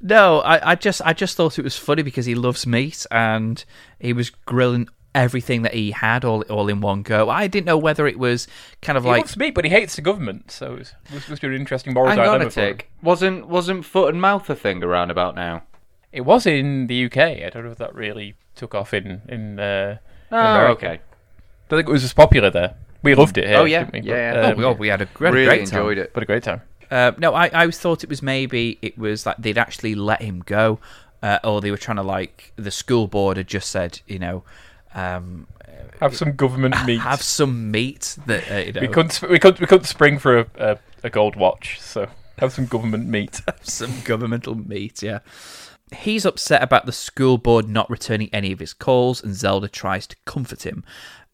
No, I, I just I just thought it was funny because he loves meat and he was grilling everything that he had all all in one go. I didn't know whether it was kind of like He like loves meat, but he hates the government, so it's it must be an interesting moral Hang on dilemma a for him. Wasn't wasn't foot and mouth a thing around about now? It was in the UK. I don't know if that really took off in in, uh, Oh, America. okay. I don't think it was as popular there. We loved it here. Oh, yeah. didn't we? Yeah, But, yeah. oh um, god, we had a great, really great time. enjoyed it. What a great time. Uh, no, I, I thought it was maybe it was like they'd actually let him go, uh, or they were trying to like the school board had just said, you know, um, Have some government meat. have some meat that uh, you know, we couldn't we couldn't we couldn't spring for a, a, a gold watch, so have some government meat. some governmental meat. Yeah, he's upset about the school board not returning any of his calls, and Zelda tries to comfort him.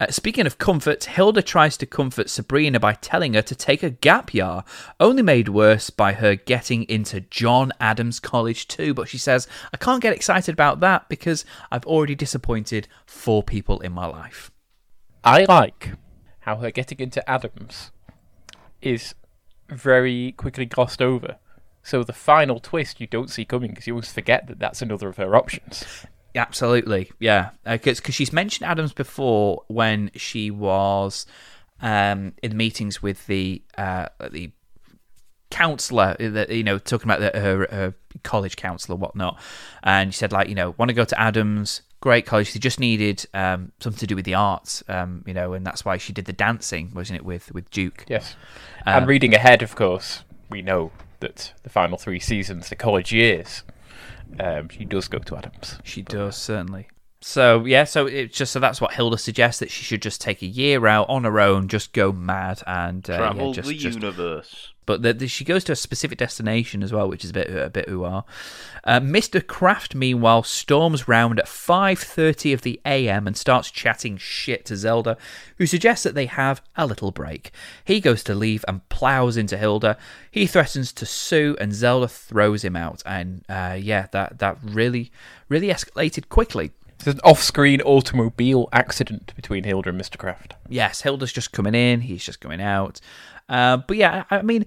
Uh, speaking of comfort, Hilda tries to comfort Sabrina by telling her to take a gap year, only made worse by her getting into John Adams College too. But she says, I can't get excited about that because I've already disappointed four people in my life. I like how her getting into Adams is very quickly glossed over. So the final twist you don't see coming because you always forget that that's another of her options. Absolutely, yeah. Because she's mentioned Adams before when she was um, in meetings with the uh, the counselor, that you know, talking about the, her, her college counselor, whatnot. And she said, like, you know, want to go to Adams, great college. She just needed um, something to do with the arts, um, you know, and that's why she did the dancing, wasn't it, with with Duke? Yes. Um, and reading ahead, of course, we know that the final three seasons, the college years, um, she does go to Adams. She does certainly. So yeah, so it's just so that's what Hilda suggests that she should just take a year out on her own, just go mad and uh, Travel yeah, just, the just universe. But the, the, she goes to a specific destination as well, which is a bit a bit ooh Uh, Mr. Kraft, meanwhile, storms round at 5:30 of the a.m. and starts chatting shit to Zelda, who suggests that they have a little break. He goes to leave and plows into Hilda. He threatens to sue, and Zelda throws him out. And uh, yeah, that that really really escalated quickly. There's an off-screen automobile accident between Hilda and Mr. Kraft. yes, Hilda's just coming in, he's just going out. Uh, but yeah, I mean,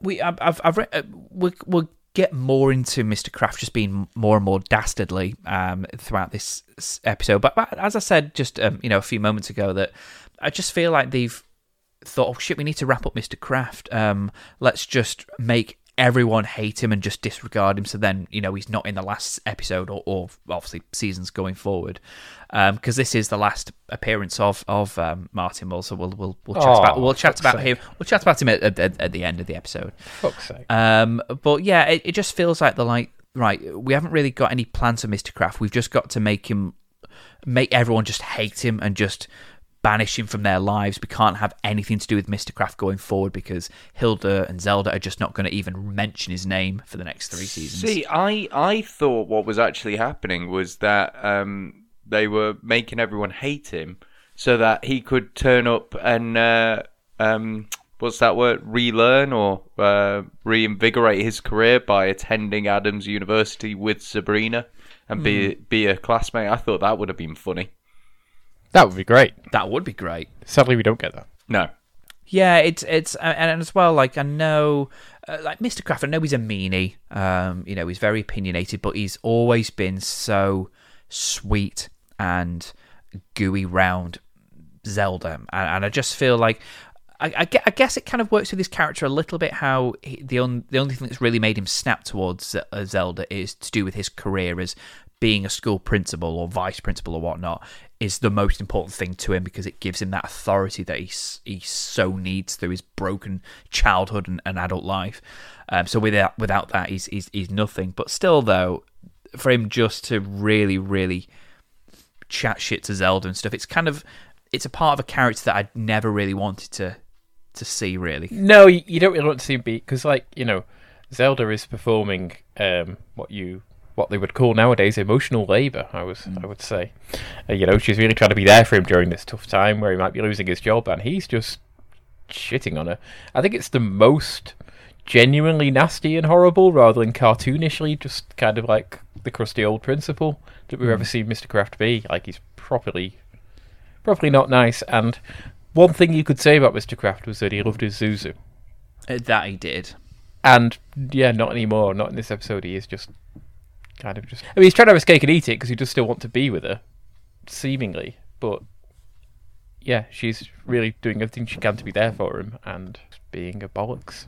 we I've I've, read, uh, we'll, we'll get more into Mr. Kraft just being more and more dastardly um, throughout this episode. But, but as I said just um, you know a few moments ago, that I just feel like they've thought, oh shit, we need to wrap up Mr. Kraft. Um, let's just make everyone hate him and just disregard him. So then, you know, he's not in the last episode or, or obviously seasons going forward. Because this is the last appearance of of um, Martin Mull. So we'll we'll we'll chat Aw, about we'll chat about sake. him. We'll chat about him at, at, at the end of the episode. Fuck's sake. Um, but yeah, it, it just feels like the like right. We haven't really got any plans for Mister Kraft. We've just got to make him, make everyone just hate him and just banish him from their lives. We can't have anything to do with Mister Kraft going forward because Hilda and Zelda are just not going to even mention his name for the next three seasons. See, I I thought what was actually happening was that um, they were making everyone hate him so that he could turn up and uh, um, what's that word? Relearn or uh, reinvigorate his career by attending Adams University with Sabrina and be be a classmate. I thought that would have been funny. That would be great. that would be great. Sadly, we don't get that. No, Yeah, it's it's and, and as well. Like I know, uh, like Mr. Kraft. I know he's a meanie. Um, you know, he's very opinionated, but he's always been so sweet and gooey round Zelda, and, and I just feel like. I, I, guess it kind of works with his character a little bit. How he, the on, the only thing that's really made him snap towards uh, Zelda is to do with his career as being a school principal or vice principal or whatnot is the most important thing to him because it gives him that authority that he he so needs through his broken childhood and, and adult life. Um, so without without that, he's, he's he's nothing. But still, though, for him just to really really chat shit to Zelda and stuff, it's kind of it's a part of a character that I'd never really wanted to to see. Really, No, you, don't really want to see beat because, like, you know, Zelda is performing um, what you what they would call nowadays emotional labour. I was, mm. I would say, uh, you know, she's really trying to be there for him during this tough time where he might be losing his job, and he's just shitting on her. I think it's the most genuinely nasty and horrible rather than cartoonishly, just kind of like the crusty old principal that we've mm. ever seen Mr. Kraft be. Like he's properly, properly not nice. And one thing you could say about Mr. Kraft was that he loved his Zuzu. Uh, that he did. And yeah, not anymore. Not in this episode. He is just kind of just. I mean, he's trying to have his cake and eat it because he does still want to be with her, seemingly. But yeah, she's really doing everything she can to be there for him and being a bollocks.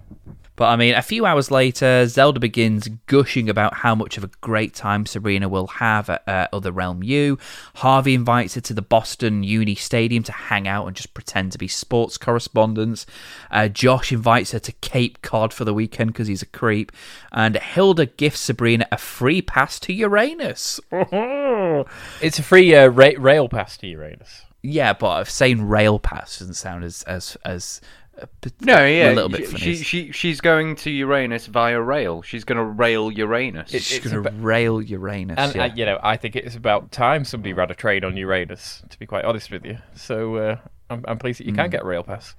But I mean, a few hours later, Zelda begins gushing about how much of a great time Sabrina will have at uh, Other Realm U. Harvey invites her to the Boston Uni Stadium to hang out and just pretend to be sports correspondents. Uh, Josh invites her to Cape Cod for the weekend because he's a creep. And Hilda gifts Sabrina a free pass to Uranus. it's a free uh, ra- rail pass to Uranus. Yeah, but saying rail pass doesn't sound as as as no, yeah, a little bit funny. She, she she's going to Uranus via rail. She's going to rail Uranus. It, she's going to rail Uranus. And yeah. uh, you know, I think it's about time somebody ran a train on Uranus. To be quite honest with you, so uh, I'm, I'm pleased that you mm. can get a rail pass.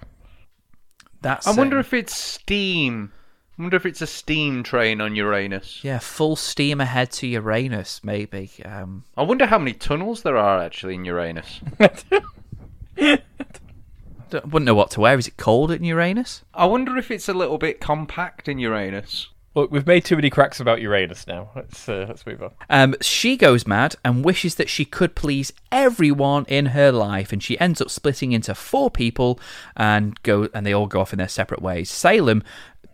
That's. I wonder if it's steam. I wonder if it's a steam train on Uranus. Yeah, full steam ahead to Uranus, maybe. Um... I wonder how many tunnels there are actually in Uranus. I wouldn't know what to wear. Is it cold in Uranus? I wonder if it's a little bit compact in Uranus. Look, we've made too many cracks about Uranus now. Let's uh, let's move on. Um, she goes mad and wishes that she could please everyone in her life, and she ends up splitting into four people and go and they all go off in their separate ways. Salem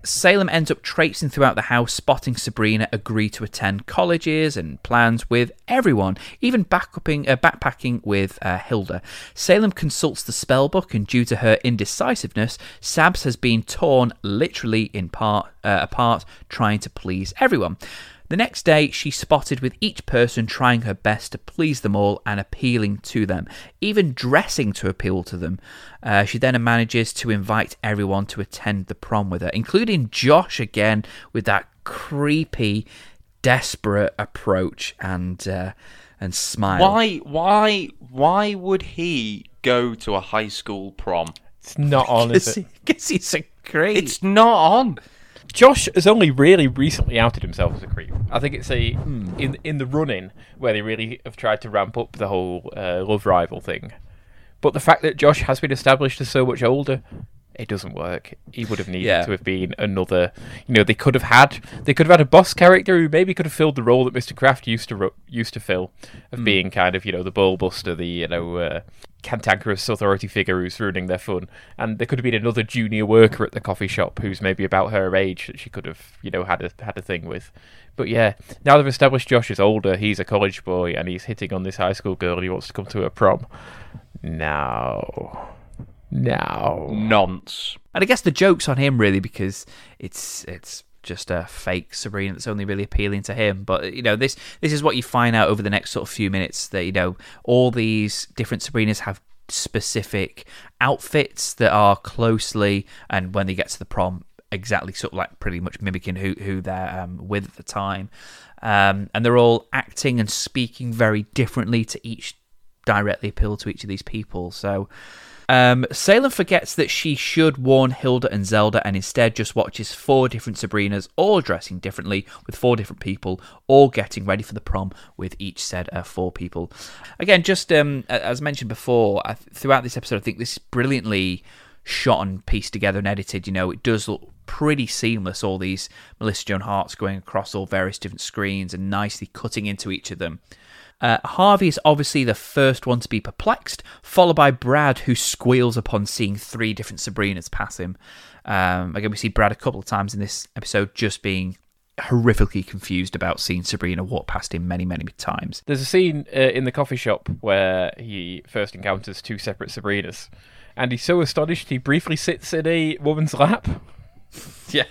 Salem ends up traipsing throughout the house, spotting Sabrina agree to attend colleges and plans with everyone, even uh, backpacking with uh, Hilda. Salem consults the spell book, and due to her indecisiveness, Sabs has been torn literally in part uh, apart, trying to please everyone. The next day, she spotted with each person trying her best to please them all and appealing to them, even dressing to appeal to them. Uh, she then manages to invite everyone to attend the prom with her, including Josh again with that creepy, desperate approach and uh, and smile. Why? Why? Why would he go to a high school prom? It's not on, is it? Because he's a creep. It's not on. Josh has only really recently outed himself as a creep. I think it's a hmm. in in the running where they really have tried to ramp up the whole uh, love rival thing. But the fact that Josh has been established as so much older, it doesn't work. He would have needed yeah. to have been another. You know, they could have had they could have had a boss character who maybe could have filled the role that Mr. Kraft used to used to fill, of mm. being kind of you know the buster, the you know uh, cantankerous authority figure who's ruining their fun. And there could have been another junior worker at the coffee shop who's maybe about her age that she could have you know had a had a thing with. But yeah, now they've established Josh is older, he's a college boy, and he's hitting on this high school girl. and He wants to come to her prom. Now no. Nonce. And I guess the joke's on him really because it's it's just a fake Sabrina that's only really appealing to him. But you know, this this is what you find out over the next sort of few minutes that you know all these different Sabrinas have specific outfits that are closely and when they get to the prom exactly sort of like pretty much mimicking who who they're um, with at the time. Um, and they're all acting and speaking very differently to each directly appeal to each of these people. So um, Salem forgets that she should warn Hilda and Zelda and instead just watches four different Sabrinas, all dressing differently, with four different people, all getting ready for the prom with each set of four people. Again, just um, as mentioned before, throughout this episode, I think this is brilliantly shot and pieced together and edited. You know, it does look pretty seamless, all these Melissa Joan Harts going across all various different screens and nicely cutting into each of them. Uh, Harvey is obviously the first one to be perplexed, followed by Brad, who squeals upon seeing three different Sabrinas pass him. Um, again, we see Brad a couple of times in this episode just being horrifically confused about seeing Sabrina walk past him many, many times. There's a scene uh, in the coffee shop where he first encounters two separate Sabrinas, and he's so astonished he briefly sits in a woman's lap. yeah,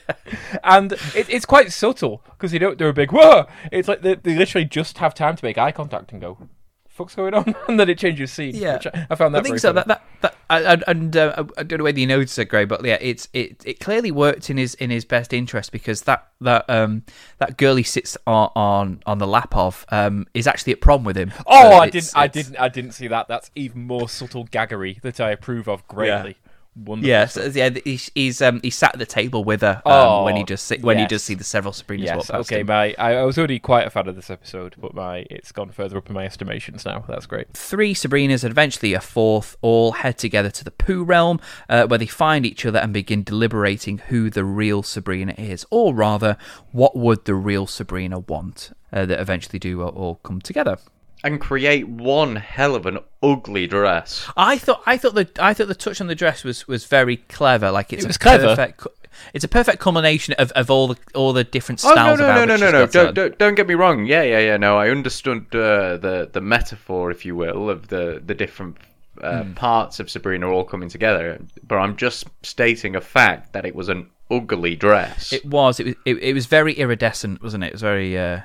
and it, it's quite subtle because they don't do a big whoa. It's like they, they literally just have time to make eye contact and go, fuck's going on? and then it changes scene. Yeah. I, I, found that. I think so. funny. That that, that and uh, I don't know whether you noticed it, Gray, but yeah, it's it it clearly worked in his in his best interest because that that um that girl he sits on on, on the lap of um is actually at prom with him. Oh, Uh, I didn't, I didn't, I didn't see that. That's even more subtle gaggery that I approve of greatly. Wonderful. Yes, stuff. yeah, he's he's um he sat at the table with her um, Oh, when he just see, when he yes. does see the several Sabrinas Yes. Okay. him. My, I, I was already quite a fan of this episode, but my it's gone further up in my estimations now. That's great. Three Sabrinas and eventually a fourth all head together to the Pooh realm, uh, where they find each other and begin deliberating who the real Sabrina is, or rather, what would the real Sabrina want. Uh, that eventually do all- all come together. And create one hell of an ugly dress. I thought I thought the I thought the touch on the dress was, was very clever. Like it's It a was clever. Perfect, cu- it's a perfect culmination of, of all the all the different styles. Oh styles. no of no no no no no! Don't, don't don't get me wrong. Yeah yeah yeah. No, I understood uh, the the metaphor, if you will, of the the different uh, Hmm. parts of Sabrina all coming together. But I'm just stating a fact that it was an ugly dress. It was. It was. It, it was very iridescent, wasn't it? It was very, uh,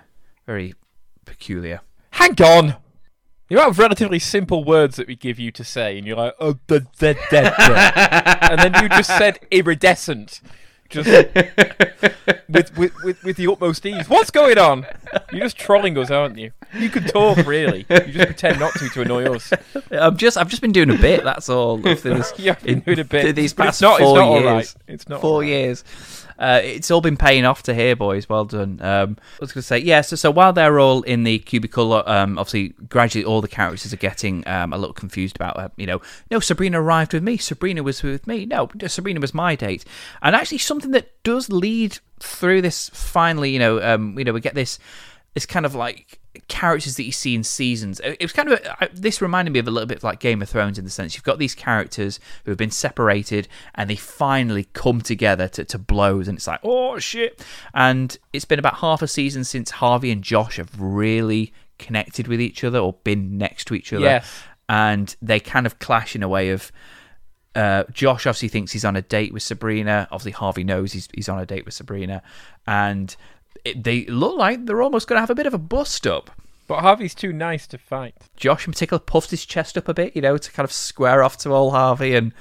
very peculiar. Hang on. The amount of relatively simple words that we give you to say, and you're like, oh, the, the, the, the. and then you just said iridescent, just with, with, with, with the utmost ease. What's going on? You're just trolling us, aren't you? You can talk, really. You just pretend not to to annoy us. I'm just. I've just been doing a bit. That's all. through this- Yeah, in- doing a bit. through These But past it's not, four it's not years. all right. It's not four all right. years. Uh, it's all been paying off to here, boys. Well done. Um, I was going to say, yeah. So, so while they're all in the cubicle, um, obviously, gradually all the characters are getting um, a little confused about, uh, you know, no, Sabrina arrived with me. Sabrina was with me. No, Sabrina was my date. And actually, something that does lead through this. Finally, you know, um, you know, we get this, this kind of like characters that you see in seasons. It was kind of a, I- this reminded me of a little bit of like Game of Thrones in the sense you've got these characters who have been separated and they finally come together to, to blows and it's like oh shit. And it's been about half a season since Harvey and Josh have really connected with each other or been next to each other. Yes. And they kind of clash in a way of uh, Josh obviously thinks he's on a date with Sabrina. Obviously, Harvey knows he's he's on a date with Sabrina, and it, they look like they're almost going to have a bit of a bust up. But Harvey's too nice to fight. Josh, in particular, puffed his chest up a bit, you know, to kind of square off to old Harvey. And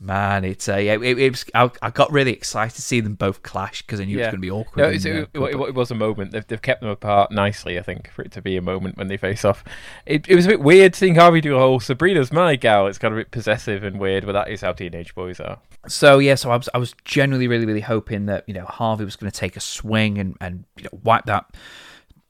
man, it's uh, yeah, it, it was. I, I got really excited to see them both clash because I knew it was going to be awkward. No, it's, uh, it, it, it was a moment. They've, they've kept them apart nicely, I think, for it to be a moment when they face off. It, it was a bit weird seeing Harvey do a whole Sabrina's my gal. It's kind of a bit possessive and weird, but that is how teenage boys are. So yeah, so I was I was genuinely really really hoping that you know Harvey was going to take a swing and and you know, wipe that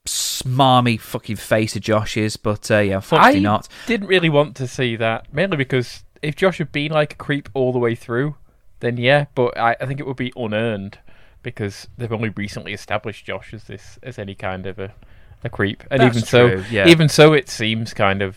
smarmy fucking face of Josh's, but uh, yeah, unfortunately I not. didn't really want to see that, mainly because if Josh had been like a creep all the way through, then yeah, but I, I think it would be unearned because they've only recently established Josh as this as any kind of a, a creep, and That's even so, yeah. even so, it seems kind of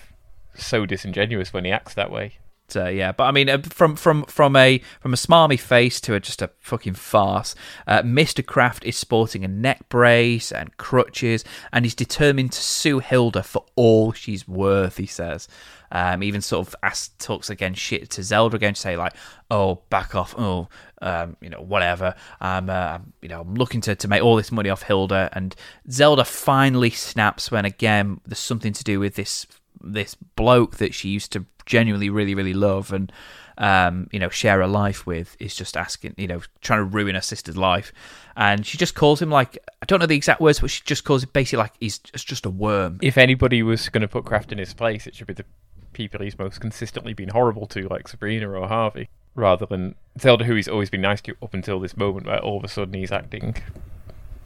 so disingenuous when he acts that way. Uh, yeah, but I mean, uh, from from from a from a smarmy face to a, just a fucking farce. Uh, Mr. Kraft is sporting a neck brace and crutches, and he's determined to sue Hilda for all she's worth. He says. Um, even sort of asks, talks again shit to Zelda again to say like, "Oh, back off! Oh, um, you know, whatever. I'm, uh, you know, I'm looking to, to make all this money off Hilda." And Zelda finally snaps when again there's something to do with this this bloke that she used to genuinely really really love and um, you know share a life with is just asking you know trying to ruin her sister's life. And she just calls him like I don't know the exact words but she just calls it basically like he's just, just a worm. If anybody was going to put Kraft in his place, it should be the people he's most consistently been horrible to, like Sabrina or Harvey, rather than Zelda, who he's always been nice to up until this moment, where all of a sudden he's acting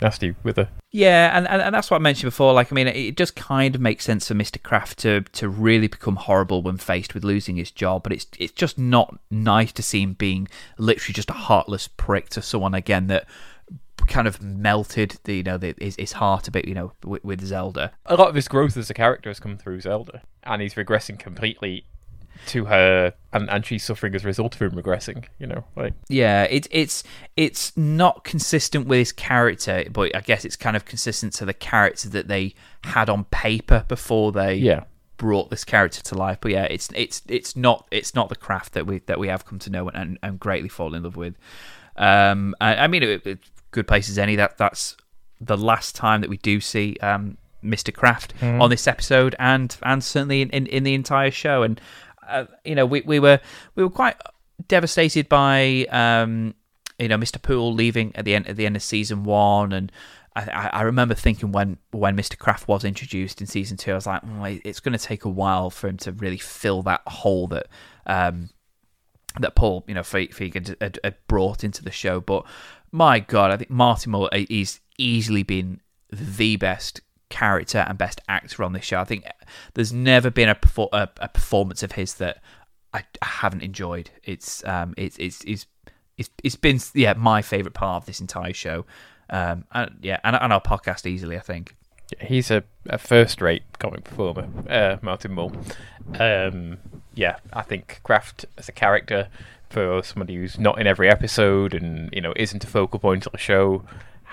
nasty with her. Yeah, and, and, and that's what I mentioned before. Like, I mean, it, it just kind of makes sense for Mr. Kraft to to really become horrible when faced with losing his job, but it's it's just not nice to see him being literally just a heartless prick to someone again that kind of melted the you know the, his, his heart a bit you know with, with Zelda. A lot of his growth as a character has come through Zelda, and he's regressing completely to her, and, and she's suffering as a result of him regressing. You know, like Yeah, it's it's it's not consistent with his character, but I guess it's kind of consistent to the character that they had on paper before they yeah. brought this character to life. But yeah, it's it's it's not it's not the Kraft that we that we have come to know and, and, and greatly fall in love with. Um, I, I mean, it, it, good place as any. That that's the last time that we do see um Mr. Kraft mm. on this episode, and and certainly in, in, in the entire show. And uh, you know, we we were we were quite devastated by um, you know Mr. Pool leaving at the end at the end of season one, and I, I remember thinking when when Mr. Kraft was introduced in season two, I was like, oh, it's going to take a while for him to really fill that hole that um, that Paul, you know, Fegan had, had, brought into the show. But my God, I think Martin Mull is easily been the best character and best actor on this show. I think there's never been a, a, a performance of his that I haven't enjoyed. It's um, it's it's it's it's, it's been yeah my favorite part of this entire show. Um, and, yeah, and, and our podcast easily, I think. He's a, a first-rate comic performer, uh, Martin Mull. Um, yeah, I think Kraft as a character for somebody who's not in every episode and you know isn't a focal point of the show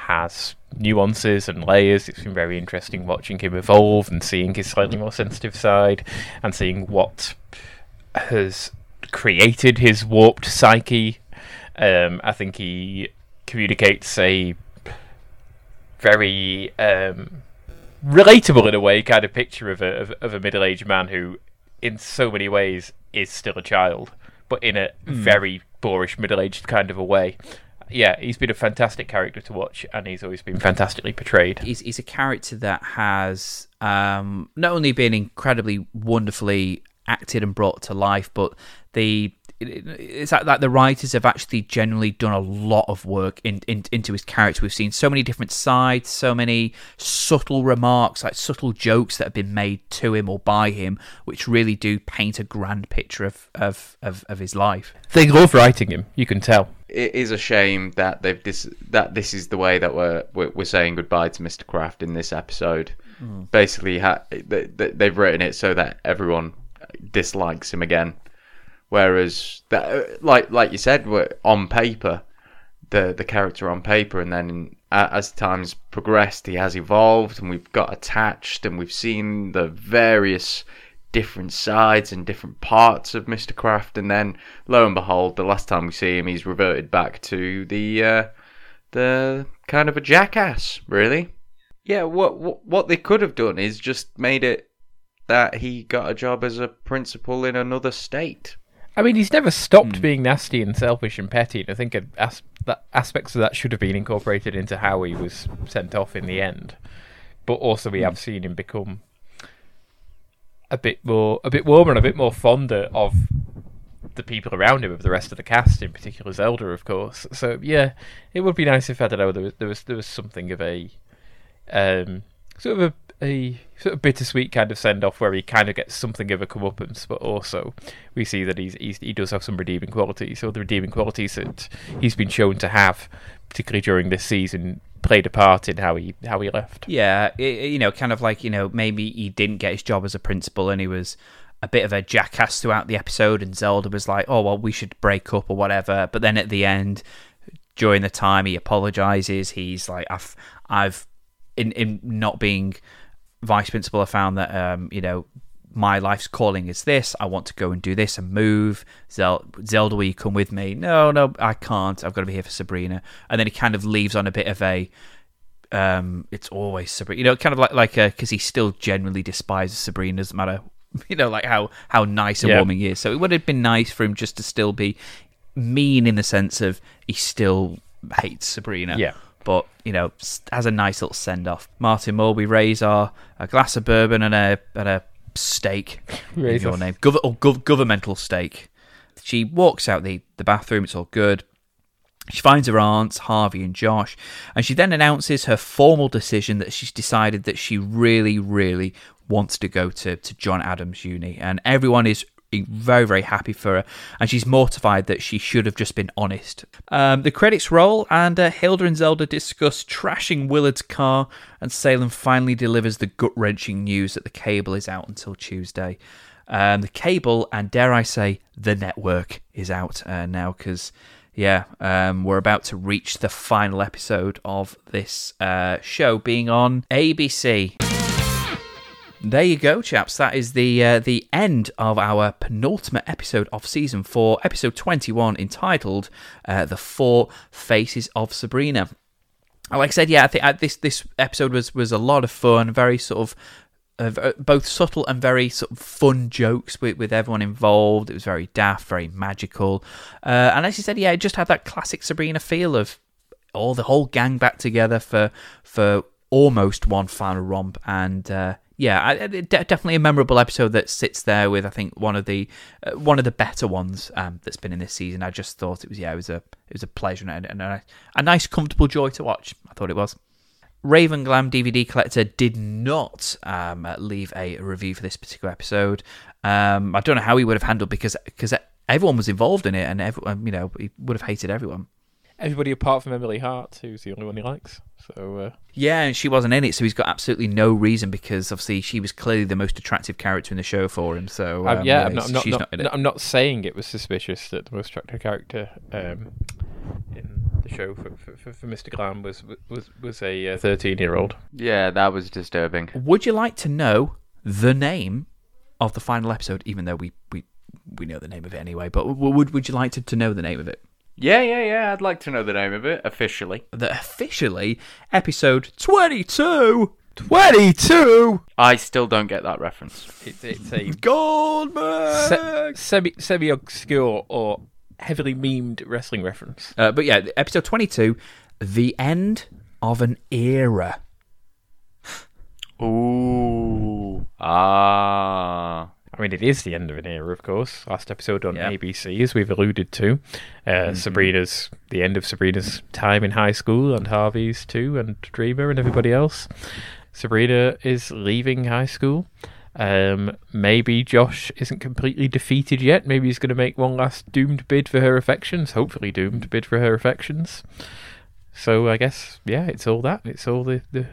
has nuances and layers. It's been very interesting watching him evolve and seeing his slightly more sensitive side and seeing what has created his warped psyche. Um, I think he communicates a very um, relatable in a way kind of picture of a of, of a middle aged man who, in so many ways, is still a child, but in a mm. very boorish middle aged kind of a way. Yeah, he's been a fantastic character to watch, and he's always been fantastically portrayed. He's he's a character that has um, not only been incredibly wonderfully acted and brought to life, but the it's like, like the writers have actually generally done a lot of work in, in, into his character. We've seen so many different sides, so many subtle remarks, like subtle jokes that have been made to him or by him, which really do paint a grand picture of of, of, of his life. They love writing him. You can tell. It is a shame that they've this that this is the way that we're we're, we're saying goodbye to Mr. Kraft in this episode. Mm. Basically, ha- they, they've written it so that everyone dislikes him again Whereas that, like like you said, on paper, the the character on paper, and then as time's progressed, he has evolved, and we've got attached, and we've seen the various different sides and different parts of Mr. Kraft, and then lo and behold, the last time we see him, he's reverted back to the uh, the kind of a jackass, really. Yeah, what, what what they could have done is just made it that he got a job as a principal in another state. I mean, he's never stopped mm. being nasty and selfish and petty. And I think as- that aspects of that should have been incorporated into how he was sent off in the end. But also, we mm. have seen him become a bit more, a bit warmer and a bit more fonder of the people around him, of the rest of the cast, in particular Zelda, of course. So yeah, it would be nice if I don't know there was there was there was something of a um, sort of a a sort of bittersweet kind of send off where he kind of gets something of a comeuppance, but also we see that he's, he's, he does have some redeeming qualities. So the redeeming qualities that he's been shown to have, particularly during this season, played a part in how he how he left. Yeah, it, you know, kind of like you know maybe he didn't get his job as a principal and he was a bit of a jackass throughout the episode, and Zelda was like, "Oh well, we should break up or whatever." But then at the end, during the time, he apologizes. He's like, "I've I've in in not being." vice principal, I found that um, you know my life's calling is this. I want to go and do this and move. Zel- Zelda, will you come with me? No, no, I can't. I've got to be here for Sabrina. And then he kind of leaves on a bit of a. Um, it's always Sabrina, you know, kind of like like because he still generally despises Sabrina, doesn't matter, you know, like how how nice and yeah. warming he is. So it would have been nice for him just to still be mean in the sense of he still hates Sabrina. Yeah but you know has a nice little send off. Martin Mull, we raise our a glass of bourbon and a and a steak. raise your name, Gov- oh, gov- governmental steak. She walks out the the bathroom. It's all good. She finds her aunts, Harvey and Josh, and she then announces her formal decision that she's decided that she really, really wants to go to, to John Adams Uni. And everyone is very, very happy for her, and she's mortified that she should have just been honest. Um, the credits roll, and uh, Hilda and Zelda discuss trashing Willard's car, and Salem finally delivers the gut wrenching news that the cable is out until Tuesday. Um, the cable, and dare I say, the network is out uh, now because. Yeah, um, we're about to reach the final episode of this uh, show being on ABC. There you go, chaps. That is the uh, the end of our penultimate episode of season four, episode twenty one, entitled uh, "The Four Faces of Sabrina." like I said, yeah, I think this this episode was was a lot of fun, very sort of. Uh, both subtle and very sort of fun jokes with, with everyone involved. It was very daft, very magical, uh, and as you said, yeah, it just had that classic Sabrina feel of all the whole gang back together for for almost one final romp, and uh, yeah, I, definitely a memorable episode that sits there with I think one of the uh, one of the better ones um, that's been in this season. I just thought it was yeah, it was a it was a pleasure and, and a, a, nice, comfortable joy to watch. I thought it was. Raven Glam DVD Collector did not um, leave a review for this particular episode. Um, I don't know how he would have handled because because everyone was involved in it and everyone you know he would have hated everyone. Everybody apart from Emily Hart, who's the only one he likes. So uh... yeah, and she wasn't in it, so he's got absolutely no reason because obviously she was clearly the most attractive character in the show for him. So um, um, yeah, I'm not, I'm not, not, not I'm not saying it was suspicious that the most attractive character um, in the show for, for, for, Mr. Glam was was was a 13 uh, year old. Yeah, that was disturbing. Would you like to know the name of the final episode? Even though we we we know the name of it anyway, but would would you like to, to know the name of it? Yeah, yeah, yeah. I'd like to know the name of it officially. The officially episode twenty-two. 22. I still don't get that reference. It's, it's a Goldberg se- semi semi obscure or heavily memed wrestling reference. Uh, but yeah, episode 22, the end of an era. Ooh. Ah. I mean, it is the end of an era, of course. Last episode on ABC, as we've alluded to. Uh, mm-hmm. Sabrina's, the end of Sabrina's time in high school, and Harvey's too, and Dreama and everybody else. Sabrina is leaving high school. Um, maybe Josh isn't completely defeated yet. Maybe he's going to make one last doomed bid for her affections. Hopefully, doomed bid for her affections. So I guess, yeah, it's all that. It's all the the,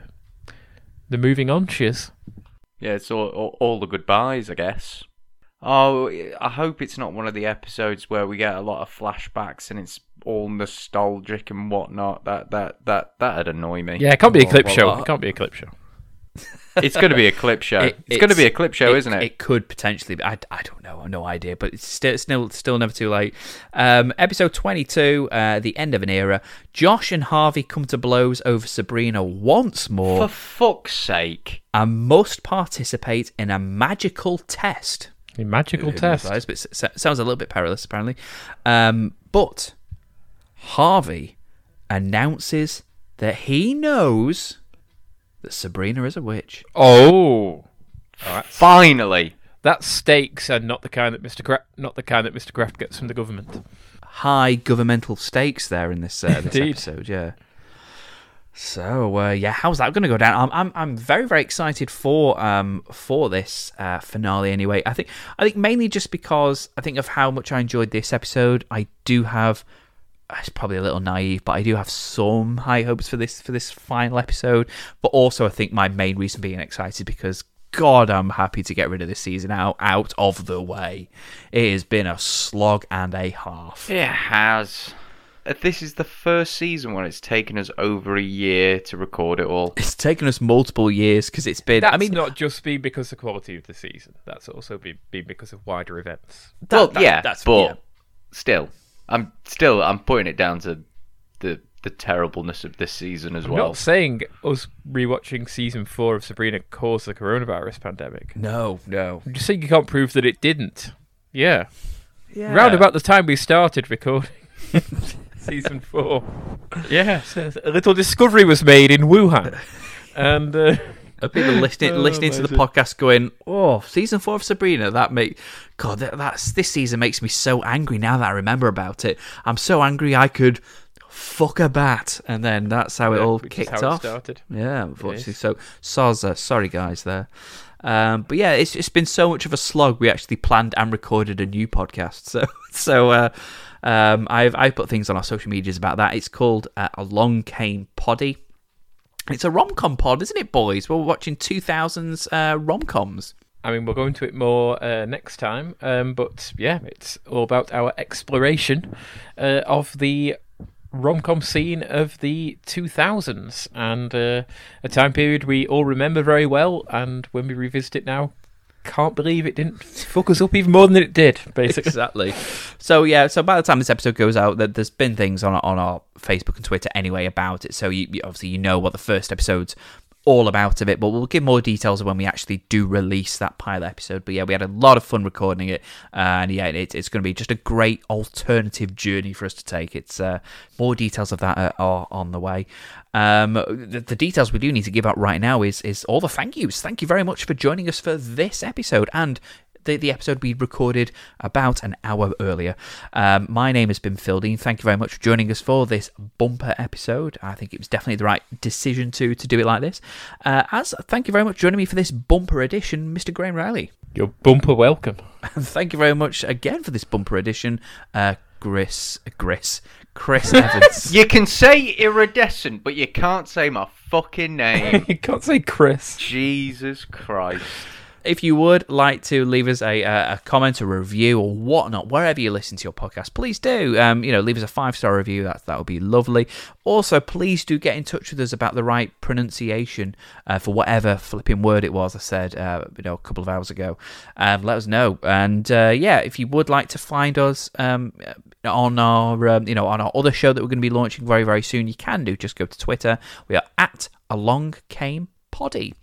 the moving on. Cheers. Yeah, it's all, all, all the goodbyes, I guess. Oh, I hope it's not one of the episodes where we get a lot of flashbacks and it's all nostalgic and whatnot. That that that that'd annoy me. Yeah, it can't be a clip show. Uh, it can't be a clip show it's going to be a clip show. It, it's, it's going to be a clip show, it, isn't it? It could potentially. Be. I, I don't know. No idea. But it's still still still never too late. Um, episode twenty two, uh, the end of an era. Josh and Harvey come to blows over Sabrina once more. For fuck's sake! And must participate in a magical test. A magical test. But sounds a little bit perilous, apparently. Um, but Harvey announces that he knows that Sabrina is a witch. Oh, finally! That stakes and not the kind that Mr. Gra- not the kind that Mr. Graft gets from the government. High governmental stakes there in this uh, this episode, yeah. So uh, yeah, how's that going to go down? I'm, I'm I'm very very excited for um for this uh, finale. Anyway, I think I think mainly just because I think of how much I enjoyed this episode. I do have it's probably a little naive, but I do have some high hopes for this for this final episode. But also, I think my main reason being excited because God, I'm happy to get rid of this season out out of the way. It has been a slog and a half. It has. Uh, this is the first season when it's taken us over a year to record it all. It's taken us multiple years because it's been. That's I mean, not just been because of the quality of the season. That's also been, been because of wider events. That, well, that, yeah, that's but yeah. still, I'm still I'm putting it down to the the terribleness of this season as I'm well. Not saying us rewatching season four of Sabrina caused the coronavirus pandemic. No, no. I'm just saying you can't prove that it didn't. Yeah. Yeah. Round about the time we started recording season four. Yeah. a little discovery was made in Wuhan. And uh, of people listening oh, listening to the podcast going, "Oh, season four of Sabrina." That make God, that, that's this season makes me so angry now that I remember about it. I'm so angry I could fuck a bat, and then that's how it all kicked off. Yeah, unfortunately. So, Soza, sorry guys, there. Um, but yeah, it's it's been so much of a slog. We actually planned and recorded a new podcast. So so uh, um, I've I put things on our social medias about that. It's called uh, Along Came Poddy. It's a rom com pod, isn't it, boys? We're watching 2000s uh, rom coms. I mean, we'll go into it more uh, next time, um, but yeah, it's all about our exploration uh, of the rom com scene of the 2000s and uh, a time period we all remember very well. And when we revisit it now, can't believe it didn't fuck us up even more than it did. Basically, exactly. So yeah, so by the time this episode goes out, that there's been things on on our Facebook and Twitter anyway about it. So you, obviously you know what the first episode's all about of it, but we'll give more details when we actually do release that pilot episode. But yeah, we had a lot of fun recording it, uh, and yeah, it, it's going to be just a great alternative journey for us to take. It's uh, more details of that are, are on the way. Um, the, the, details we do need to give out right now is is all the thank yous. Thank you very much for joining us for this episode, and the, the episode we recorded about an hour earlier. Um, my name has been Phil Dean. Thank you very much for joining us for this bumper episode. I think it was definitely the right decision to to do it like this. Uh, as thank you very much for joining me for this bumper edition, Mr. Graham Riley. Your bumper welcome. thank you very much again for this bumper edition, uh, Gris, Gris, Chris Evans. you can say iridescent, but you can't say my fucking name. you can't say Chris. Jesus Christ if you would like to leave us a, a comment, a review, or whatnot, wherever you listen to your podcast, please do. Um, you know, leave us a five star review. That that would be lovely. Also, please do get in touch with us about the right pronunciation uh, for whatever flipping word it was I said, uh, you know, a couple of hours ago. Um, let us know. And uh, yeah, if you would like to find us um, on our, um, you know, on our other show that we're going to be launching very very soon, you can do. Just go to Twitter. We are at Along Came Poddy.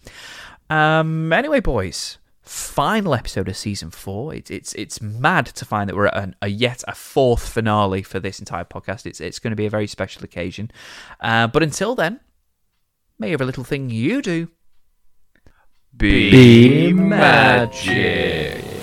Um, anyway, boys, final episode of season four. It's it's it's mad to find that we're at an, a yet a fourth finale for this entire podcast. It's it's going to be a very special occasion. Uh, but until then, may every little thing you do be, be magic.